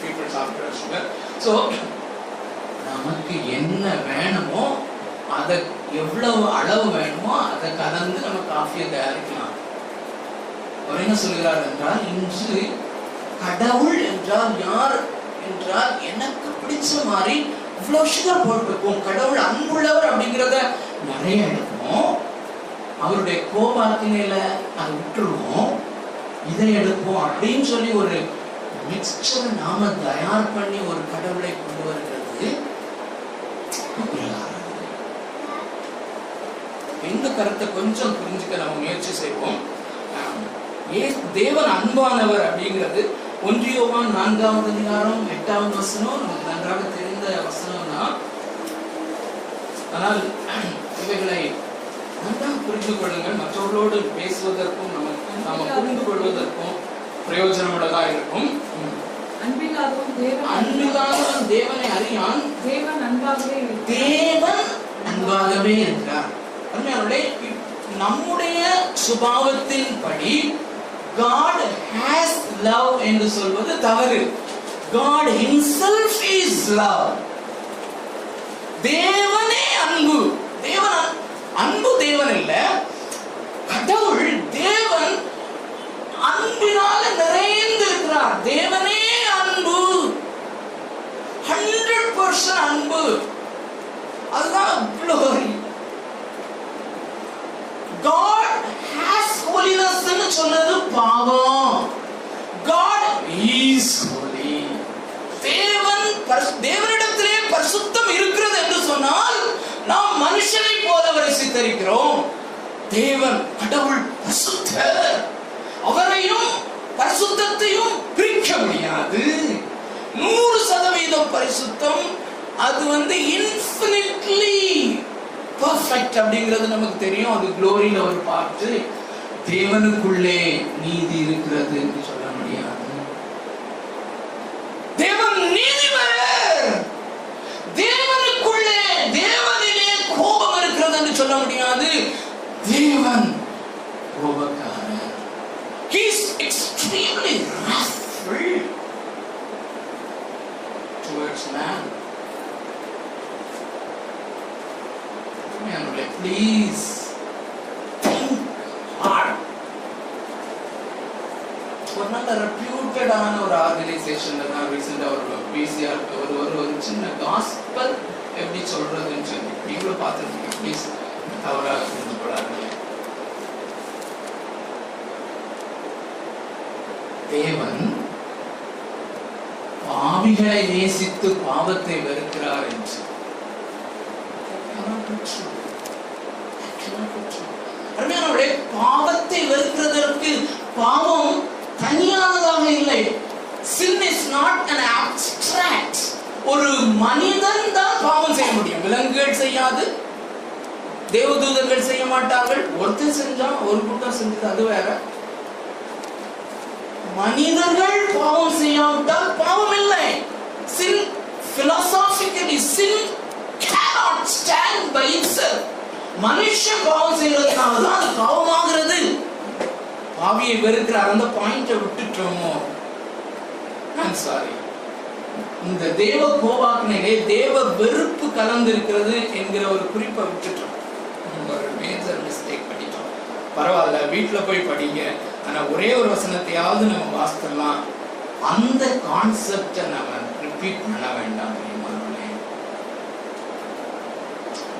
பீப்புள் சாப்பிட்ற சுகர் ஸோ நமக்கு என்ன வேணுமோ அதை எவ்வளவு அளவு வேணுமோ அதை கலந்து நம்ம காஃபியை தயாரிக்கலாம். அவர் என்ன சொல்கிறார் என்றால் இன்று கடவுள் என்றால் யார்? என்றால் எனக்கு பிடிச்ச மாதிரி இவ்வளவு சுகர் போட்டிருப்போம் கடவுள் அன்புள்ளவர் அப்படிங்கிறத நிறைய எடுப்போம். அவருடைய கோபாத்தினையில அதை விட்டுருவோம். இதை எடுப்போம் அப்படின்னு சொல்லி ஒரு மிக்சர் நாம தயார் பண்ணி ஒரு கடவுளை கொண்டு வருகிறது. இந்த கருத்தை கொஞ்சம் புரிஞ்சுக்க நம்ம முயற்சி செய்வோம். தேவன் அன்பானவர் அப்படிங்கிறது ஒன்றியோவான் நான்காவது அதிகாரம் எட்டாவது வசனம் நமக்கு நன்றாக தெரிந்த வசனம் தான் ஆனால் இவைகளை நன்றாக புரிந்து கொள்ளுங்கள் மற்றவர்களோடு பேசுவதற்கும் நமக்கு நாம புரிந்து கொள்வதற்கும் பிரயோஜனமுள்ளதா இருக்கும். அன்பில்லாதவன் தேவன் அறியான் தேவன் அன்பாகவே. தேவன் அன்பாகவே இருக்கிறார் நம்முடைய சுபாவத்தின்படி God has love என்று சொல்வது தவறு. God himself is love. தேவனே அன்பு. தேவன் அன்பு தேவன் இல்ல. கடவுள் தேவன் அன்பினால நிறைந்திருக்கிறார். தேவனே அன்பு. ஹண்ட்ரட் பர்சன்ட் அன்பு. அதுதான் glory. God has சொன்னது பாவம். காட் இஸ் ஹோலி தேவன் தேவனிடத்திலே பரிசுத்தம் இருக்கிறது என்று சொன்னால் நாம் மனுஷனை போலவரை சித்தரிக்கிறோம் தேவன் கடவுள் பரிசுத்தர் அவரையும் பரிசுத்தத்தையும் பிரிக்க முடியாது. நூறு சதவீதம் பரிசுத்தம் அது வந்து இன்ஃபினிட்லி பர்ஃபெக்ட் அப்படிங்கிறது நமக்கு தெரியும். அது குளோரியில் ஒரு பாட்டு. தேவனுக்குள்ளே நீதி இருக்கிறது என்று சொல்ல முடியாது. தேவன் நீதிபர் தேவனுக்குள்ளே தேவனிலே கோபம் இருக்கிறது என்று சொல்ல முடியாது. தேவன் கோபக்காரர். He is extremely wrathful towards man. Please. ஒரு நல்ல ரெப்யூட்டடான ஒரு ஆர்கனைசேஷன்ல தான் ரீசெண்டா ஒரு பிசிஆர் ஒரு ஒரு ஒரு சின்ன காஸ்பல் எப்படி சொல்றதுன்னு சொல்லி நீங்களும் பார்த்துருக்கீங்க ப்ளீஸ் தவறாக புரிந்து கொள்ளாதீங்க தேவன் பாவிகளை நேசித்து பாவத்தை வெறுக்கிறார் என்று அருமையானவர்களே, பாவத்தை வெறுக்கிறதற்கு பாவம் தனியானதாக இல்லை. Sin is not an abstract. ஒரு மனிதன் தான் பாவம் செய்ய முடியும். விலங்குகள் செய்யாது. தேவதூதர்கள் செய்ய மாட்டார்கள். ஒருத்தர் செஞ்சா ஒரு கூட்டம் செஞ்சது அது வேற. மனிதர்கள் பாவம் செய்யாவிட்டால் பாவம் இல்லை. Sin philosophically sin cannot stand by itself. மனுஷன் பாவம் செய்யறதுனால தான் அது பாவமாகிறது. பாவியை வெறுக்கிறார். அந்த பாயிண்ட விட்டுட்டோமோ? ஐம் சாரி இந்த தேவ கோபாக்கினிலே தேவ வெறுப்பு கலந்து இருக்கிறது என்கிற ஒரு குறிப்பை விட்டுட்டோம். ஒரு மேஜர் மிஸ்டேக் பண்ணிட்டோம். பரவாயில்ல வீட்டுல போய் படிங்க. ஆனா ஒரே ஒரு வசனத்தையாவது நம்ம வாசிக்கலாம். அந்த கான்செப்டை நம்ம ரிப்பீட் பண்ண வேண்டாம்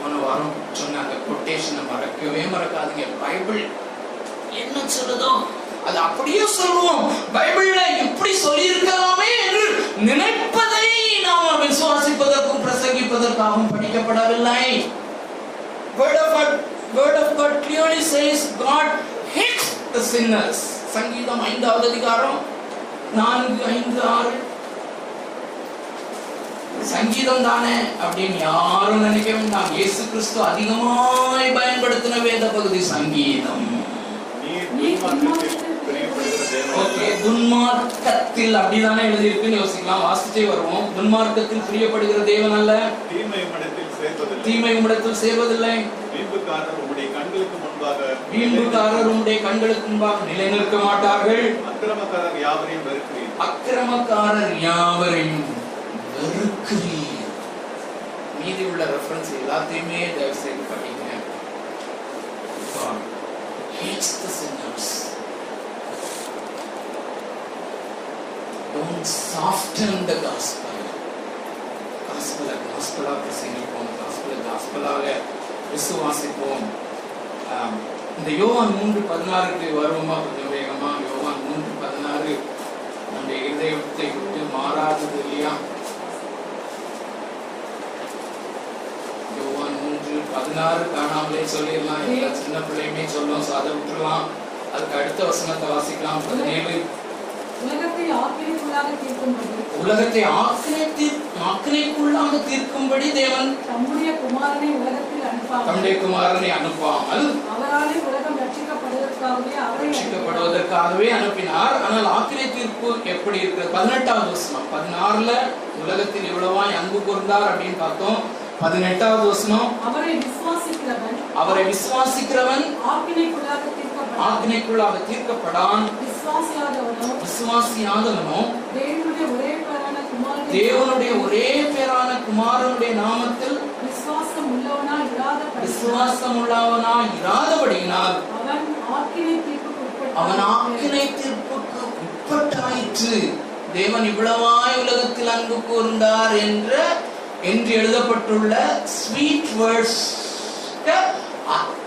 போன வாரம் சொன்ன அந்த கொட்டேஷனை மறக்கவே மறக்காதீங்க. பைபிள் என்ன சொல்லுதோ அது அப்படியே சொல்லுவோம். பைபிள்ல இப்படி சொல்லியிருக்கலாமே என்று நினைப்பதை நாம் விசுவாசிப்பதற்கும் பிரசங்கிப்பதற்காகவும் படிக்கப்படவில்லை. Word of God word of God clearly says God hates the sinners. சங்கீதம் ஐந்தாவது அதிகாரம் நான்கு ஐந்து ஆறு. சங்கீதம் தானே அப்படின்னு யாரும் நினைக்க வேண்டாம். இயேசு கிறிஸ்து அதிகமாய் பயன்படுத்தின வேத பகுதி சங்கீதம். துன்மார்க்கத்தில் அப்படிதானே எழுதியிருக்குன்னு யோசிக்கலாம். வாசிச்சே வருவோம். துன்மார்க்கத்தில் பிரியப்படுகிற தேவன் அல்ல. தீமை உம்மிடத்தில் சேர்வதில்லை. வீம்புக்காரர் உம்முடைய கண்களுக்கு முன்பாக நிலைநிற்க மாட்டார்கள். அக்கிரமக்காரர் யாவரையும் அக்கிரமக்காரர் யாவரையும் வெறுக்கிறீர் மீதி உள்ள ரெஃபரன்ஸ் எல்லாத்தையுமே தயவு செய்து படிங்க. God hates the sinners. Don't soften the gospel. Gospel gospel காஸ்பலா பிரசங்கிப்போம். காஸ்பல காஸ்பலாக விசுவாசிப்போம். ஆம், இந்த யோவான் மூன்று பதினாறுக்கு வருவோமா? கொஞ்சம் வேகமா. யோவான் மூன்று பதினாறு. நம்முடைய இதயத்தை விட்டு மாறாதது இல்லையா? யோவான் மூன்று பதினாறு காணாமலே சொல்லிடலாம். எல்லா சின்ன பிள்ளையுமே சொல்லும். அதை விட்டுறலாம் அதுக்கு அடுத்த வசனத்தை வாசிக்கலாம். பதினேழு உலகத்தை ஆக்கிரமிப்புள்ளாக தீர்க்கும்படி. தேவன் தம்முடைய குமாரனை உலகத்தில் அனுப்பாமல் தம்முடைய குமாரனை அனுப்பாமல் அவராலே உலகம் ரட்சிக்கப்படுவதற்காகவே அனுப்பினார். ஆனால் ஆக்கினை தீர்ப்பு எப்படி இருக்கிறது? பதினெட்டாவது வசனம். பதினாறுல உலகத்தில் இவ்வளவாய் அன்பு கூர்ந்தார் அப்படின்னு பார்த்தோம். பதினெட்டாவது வசனம். அவரை விசுவாசிக்கிறவன் அவரை விசுவாசிக்கிறவன் ஆக்கினைக்குள்ளாக தீர்க்கப்படான். விசுவாசியாதவனோ தேவனுடைய ஒரே பேரான குமாரனுடைய நாமத்தில் விசுவாசம் உள்ளவனா இராத விசுவாசம் உள்ளவனா இராதபடியினால் அவன். ஆக்கினை தீர்ப்புக்கு உட்பட்டாயிற்று. தேவன் இவ்வளவாய் உலகத்தில் அன்பு கூர்ந்தார் என்ற என்று எழுதப்பட்டுள்ள ஸ்வீட் வேர்ட்ஸ்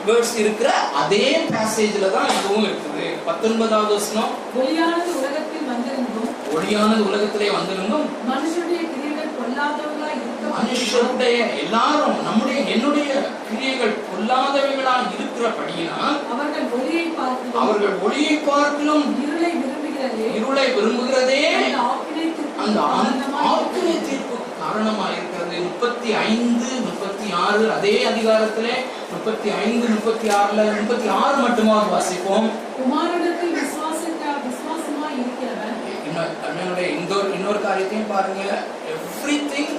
வேர்ட்ஸ் இருக்கிற அதே பேசேஜ்ல தான் இதுவும் இருக்குது. பத்தொன்பதாவது வசனம். ஒளியானது உலகத்தில் வந்திருந்தும் ஒளியானது உலகத்திலே வந்திருந்தும் மனுஷனுடைய கிரியைகள் பொல்லாதவர்களாய் இருக்க மனுஷருடைய எல்லாரும் நம்முடைய என்னுடைய கிரியைகள் பொல்லாதவைகளா இருக்கிறபடியினால் அவர்கள் ஒளியை பார்த்து அவர்கள் ஒளியை பார்க்கிலும் இருளை விரும்புகிறதே. இருளை விரும்புகிறதே அந்த ஆக்கினை ஆக்கினை தீர்ப்புக்கு காரணமா இருக்கிறது. முப்பத்தி ஐந்து முப்பத்தி ஆறு அதே அதிகாரத்திலே முப்பத்தி ஐந்து முப்பத்தி ஆறுல முப்பத்தி ஆறு மட்டுமாக வாசிப்போம். இருக்கிறவன். இன்னொரு இன்னொரு இன்னொரு காரியத்தையும் பாருங்க. எவ்ரி திங்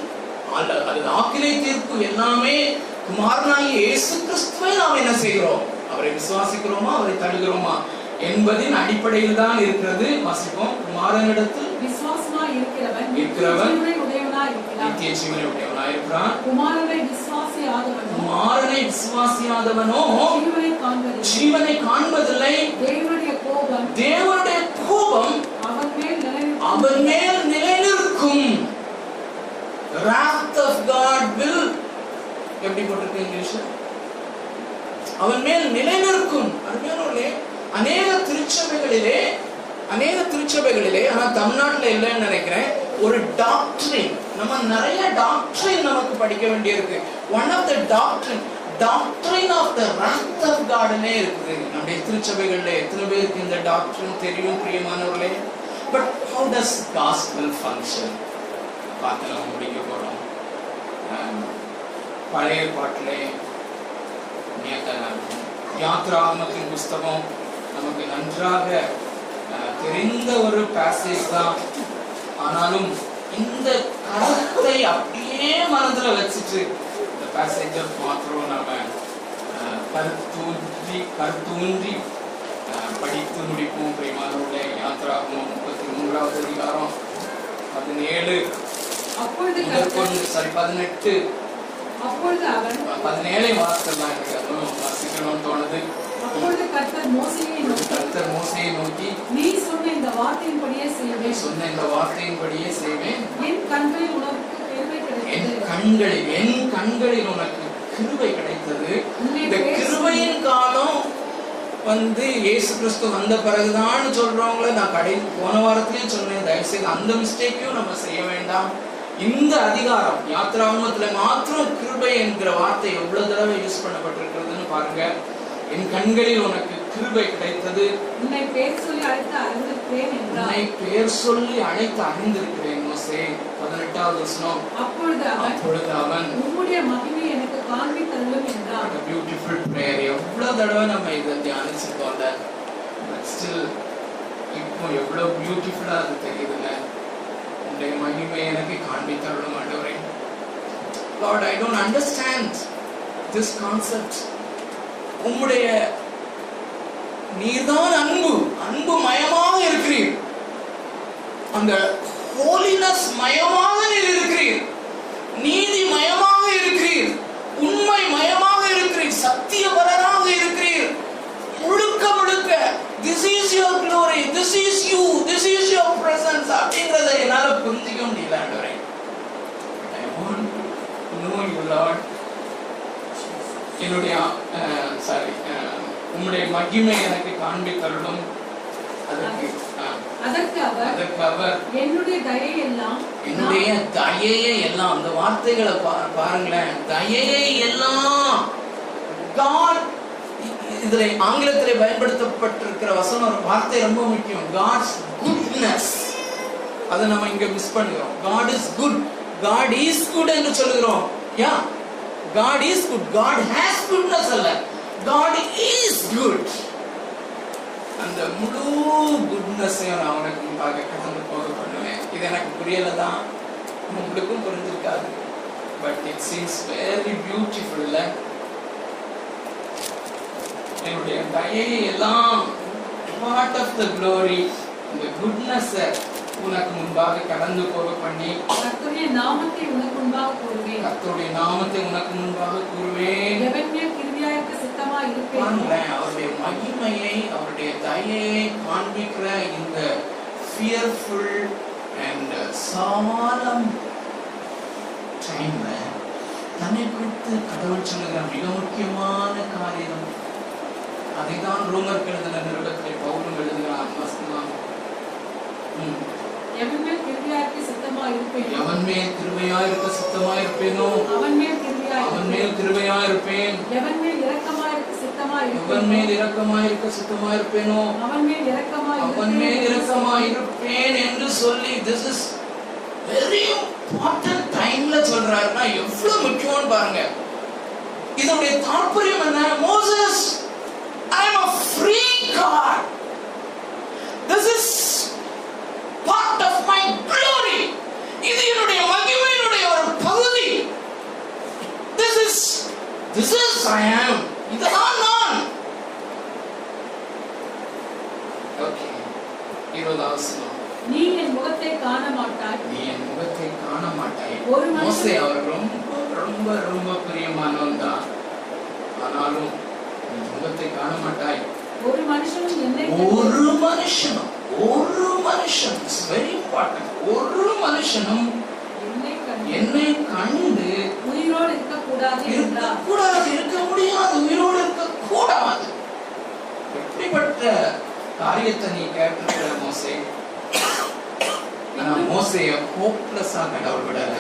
அது ஆக்கினை தீர்ப்பு எல்லாமே குமாரனாகிய இயேசு கிறிஸ்துவை நாம் என்ன செய்கிறோம்? அவரை விசுவாசிக்கிறோமா? அவரை தழுகிறோமா என்பதின் அடிப்படையில் தான் இருக்கிறது. வாசிப்போம். குமாரனிடத்தில் இருக்கிறவன். இருக்கிறவன் ஜீவனை உடையவனாயிருக்கிறான் குமாரனை விசுவாசி ஆதவனோ குமாரனை விசுவாசியாதவனோ ஜீவனை காண்பதில்லை. ஜீவனை காண்பதில்லை. தேவனுடைய கோபம் தேவனுடைய கோபம் அவன் மேல். அவன் மேல் நிலைநிற்கும். Wrath of God will எப்படி போட்டிருக்கு இங்கிலீஷ்ல அவன் மேல் நிலைநிற்கும். அருமையானவர்களே அநேக திருச்சபைகளிலே அநேக திருச்சபைகளிலே ஆனா தமிழ்நாட்டுல இல்லைன்னு நினைக்கிறேன். ஒரு டாக்டரின் நம்ம நிறைய டாக்டரின் நமக்கு படிக்க வேண்டியிருக்கு. One of the doctrine doctrine of the wrath of காடனே இருக்குது. நம்முடைய சபைகளில் எத்தனை பேருக்கு இந்த டாக்டரின் தெரியும் பிரியமானவர்களே? But how does gospel function பார்த்து நம்ம முடிக்க போகிறோம் பழைய பாட்டிலே யாத்ராமத்தின் புஸ்தகம் நமக்கு நன்றாக தெரிந்த ஒரு பேசேஜ் தான் ஆனாலும் இந்த கருத்தை அப்படியே மனதுல வச்சுட்டு இந்த பேசேஜை மாத்திரம் நாம அஹ், கருத்தூன்றி கருத்தூன்றி படித்து முடிப்போம். பிரியமானவர்களே யாத்ராகமம் முப்பத்தி மூன்றாவது அதிகாரம் பதினேழு. அப்பொழுது சாரி பதினெட்டு. அப்பொழுது அவன் பதினேழை வாசல்லாம் எனக்கு அதுவும் வாசிக்கணும்னு தோணுது. அப்பொழுது கர்த்தர் மோசையை நோக்கி கர்த்தர் மோசையை நோக்கி நீ சொன்ன இந்த வார்த்தையின்படியே நீ செய்வேன் சொன்ன இந்த வார்த்தையின்படியே செய்வேன். என் கண்களில் உனக்கு பெருமை என் கிடைத்தது கண்களில் என் கண்களில் உனக்கு கிருபை கிடைத்தது. இந்த கிருபையின் காலம் வந்து இயேசு கிறிஸ்து வந்த பிறகுதான் சொல்றவங்கள நான் கடை போன வாரத்திலேயும் சொன்னேன். தயவுசெய்து அந்த மிஸ்டேக்கையும் நம்ம செய்ய வேண்டாம். இந்த அதிகாரம் யாத்ராமத்துல மாத்திரம் கிருபை என்கிற வார்த்தை எவ்வளவு தடவை யூஸ் பண்ணப்பட்டிருக்கிறதுன்னு பாருங்க. என் கண்களில் உனக்கு கிருபை கிடைத்தது. உன்னை பேர் சொல்லி அழைத்து அறிந்திருக்கிறேன் உன்னை பெயர் சொல்லி அழைத்து அறிந்திருக்கிறேன் மோசே. பதினெட்டாவது வசனம். அப்பொழுது அவன் அப்பொழுது அவன் உம்முடைய மகிமை எனக்கு காண்பித்தருளும் என்றார். பியூட்டிஃபுல் ப்ரேயர் எவ்வளவு தடவை நம்ம இதை தியானிச்சிருக்கோம்ல. ஸ்டில் இப்போ எவ்வளவு பியூட்டிஃபுல்லா அது தெரியுதுல்ல. உன்னுடைய மகிமை எனக்கு காண்பித்தருளும் ஆண்டவரே. Lord, I don't understand this concept. உம்முடைய நீர்தான் அன்பு அன்பு மயமாக இருக்கிறீர். அந்த ஹோலினஸ் மயமாக நீர் இருக்கிறீர். நீதி மயமாக இருக்கிறீர். உண்மை மயமாக இருக்கிறீர். சத்தியபரராக இருக்கிறீர். முழுக்க முழுக்க this is your glory this is you this is your presence அப்படிங்கறத என்னால புரிஞ்சிக்க முடியல ஆண்டவரே. I want to know Lord என்னுடைய சாரி உம்முடைய மகிமை எனக்கு காண்பித்தருளும். அதற்கு அவர் என்னுடைய தயை எல்லாம் என்னுடைய தயையை எல்லாம் அந்த வார்த்தைகளை பாருங்களேன். தயையை எல்லாம் இதுல ஆங்கிலத்திலே பயன்படுத்தப்பட்டிருக்கிற வசனம் ஒரு வார்த்தை ரொம்ப முக்கியம். காட்ஸ் குட்னஸ் அதை நம்ம இங்க மிஸ் பண்ணுகிறோம். God is good God is good என்று சொல்லுகிறோம். Yeah God is good God has goodness அல்ல காட் இஸ் குட் அந்த முழு குட்னஸையும் நான் உனக்கு முன்பாக கடந்து போக பண்ணுவேன். இது எனக்கு புரியல தான் உங்களுக்கும் புரிஞ்சிருக்காது. பட் இட் சீம்ஸ் வெரி பியூட்டிஃபுல்ல என்னுடைய தயை எல்லாம் பார்ட் ஆஃப் த க்ளோரி இந்த குட்னஸை உனக்கு முன்பாக கடந்து போக பண்ணி கர்த்தருடைய நாமத்தை உனக்கு முன்பாக கூறுவேன். கர்த்தருடைய நாமத்தை உனக்கு முன்பாக கூறுவேன். எவன் மேல் கிருபியாயிருக்க சித்தமா இருப்பேன் அவருடைய மகிமையை அவருடைய தயையை காண்பிக்கிற இந்த ஃபியர்ஃபுல் அண்ட் சாலம் டைம்ல தன்னை குறித்து கடவுள் சொல்லுகிற மிக முக்கியமான காரியம். அதை தான் ரோமர் எழுதின நிருபத்திலே பவுலும் எழுதுகிறான் வசனம். ம். எவன் மேல் கிருபியாயிருக்க சித்தமா இருப்பேன் எவன் மேல் கிருபையாயிருக்க சித்தமாயிருப்பேனோ? அவன் மேல் கிருபியாயிருப்பேன். அவன் மேல் கிருபையாயிருப்பேன். எவன் மேல் இரக்கமாயிருக்க சித்தமா எவன் மேல் இருப்பேன் இரக்கமாயிருக்க சித்தமாயிருப்பேனோ? அவன் மேல் இரக்கமா அவன் மேல் இரக்கமாயிருப்பேன் என்று சொல்லி திஸ் இஸ் வெரி இம்பார்ட்டன்ட் டைம்ல சொல்றாருன்னா எவ்வளவு முக்கியம்னு பாருங்க. இதனுடைய தாற்பயம் என்ன? Moses I am a free God. This part of my glory. இது என்னுடைய மகிமையினுடைய ஒரு பகுதி. This is this is I am. இதுதான் நான். ஓகே இருபதாவது நீ என் முகத்தை காண மாட்டாய் நீ என் முகத்தை காண மாட்டாய் ஒரு மோசே அவர் ரொம்ப ரொம்ப ரொம்ப பிரியமானவன் தான். ஆனாலும் முகத்தை காண மாட்டாய் ஒரு மனுஷனும் ஒரு மனுஷனும். ஒரு மனுஷன் வெரி இம்பார்ட்டன்ட் ஒரு மனுஷனும் என்னை கண்டு உயிரோடு இருக்கக்கூடாது என்றார் இருக்கக்கூடாது இருக்க முடியாது உயிரோடு இருக்க கூடாது எப்படிப்பட்ட காரியத்தை நீ கேட்டிருக்கிற மோசே? ஆனா மோசைய ஹோப்லெஸ்ஸா கடவுள் விடல.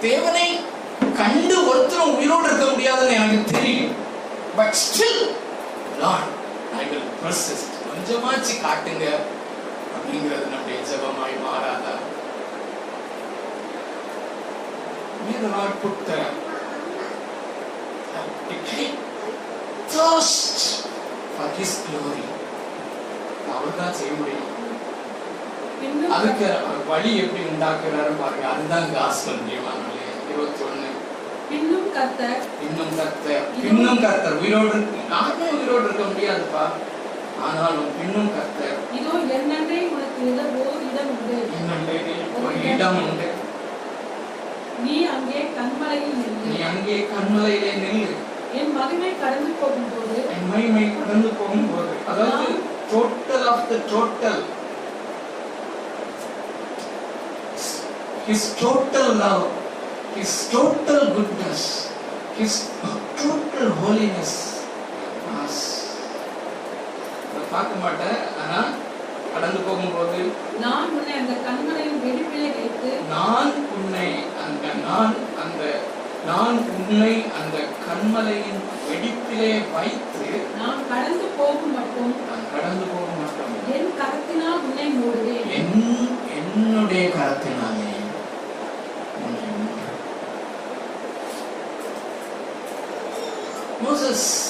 தேவனை கண்டு ஒருத்தரும் உயிரோடு இருக்க முடியாதுன்னு எனக்கு தெரியும். But still Lord I will persist கொஞ்சமாச்சு காட்டுங்க அப்படிங்கிறது நம்முடைய ஜெபமாய் மாறாதா the a great thirst for His glory. அவர் தான் செய்ய முடியும் அதுக்கு வழி எப்படி உண்டாக்குறாரு பாருங்க அதுதான் காஸ்பல் நியமனங்களே இருபத்தி ஒண்ணு பின்னும் கர்த்தர். இன்னும் கர்த்தர். இன்னும் கர்த்தர். உயிரோடு யாருமே உயிரோடு இருக்க முடியாதுப்பா. ஆனாலும் இன்னும் கர்த்தர். இதோ என்னென்றே உனக்கு இடம் ஓர் இடம் உண்டு இன்னும் ஒரு இடம் உண்டு. நீ அங்கே கண்மலையில் நீ நின்று அங்கே கண்மலையிலே நில்லு. என் மகிமை கடந்து போகும்போது என் மகிமை கடந்து போகும்போது. அதாவது total of the total his total love. His total goodness his total holiness us பார்க்க மாட்டேன். ஆனா கடந்து போகும்போது. நான் உன்னை அந்த கண்மலையின் வெடிப்பிலே வைத்து நான் உன்னை அந்த நான் அந்த நான் உன்னை அந்த கண்மலையின் வெடிப்பிலே வைத்து நான் கடந்து போகும் மட்டும் நான் கடந்து போக மாட்டோம். என் கரத்தினால் உன்னை மூடுவேன். என் என்னுடைய கரத்தினாலே. Jesus.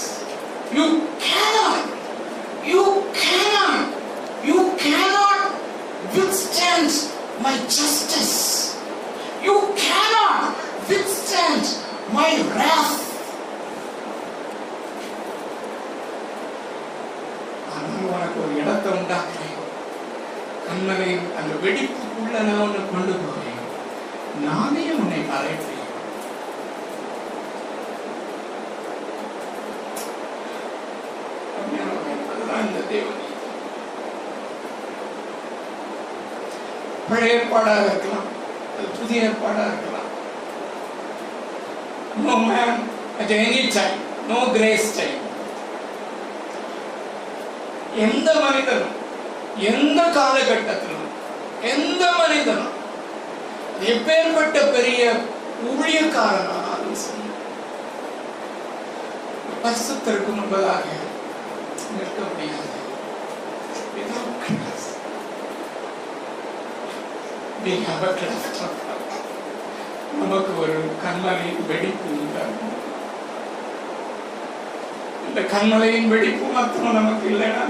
இந்த கண்மலையின் வெடிப்பு மாத்திரம் நமக்கு இல்லைனா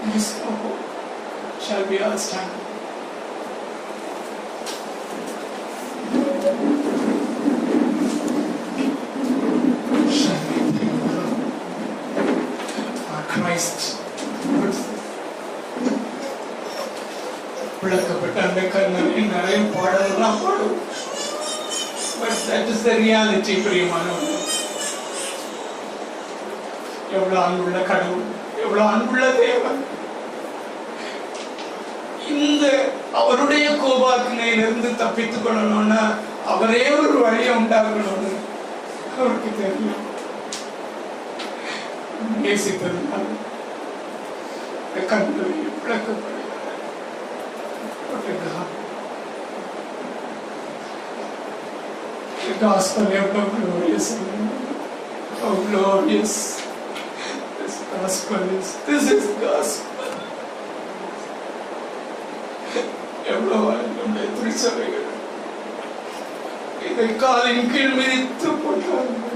there is no hope. Shall we all stand? Shall we pray for our Christ? விளக்கப்பட்ட அந்த கண்மலையில் நிறைய பாடல்கள்லாம் பாடும் but that is the reality பிரியமானவங்க எவ்வளவு அன்புள்ள கடவுள் எவ்வளவு அன்புள்ள தேவன். இந்த அவருடைய கோபாக்கினையிலிருந்து தப்பித்துக் கொள்ளணும்னா அவரே ஒரு வழியை உண்டாக்கணும்னு அவருக்கு தெரியும். நேசித்ததுனால இந்த கண்களை The gospel ever glorious. How glorious. Gospel is. This is gospel. எவ்வளவு நம்முடைய திருச்சபைகள் இதை காலின் கீழ் மிதித்து போட்டார்கள்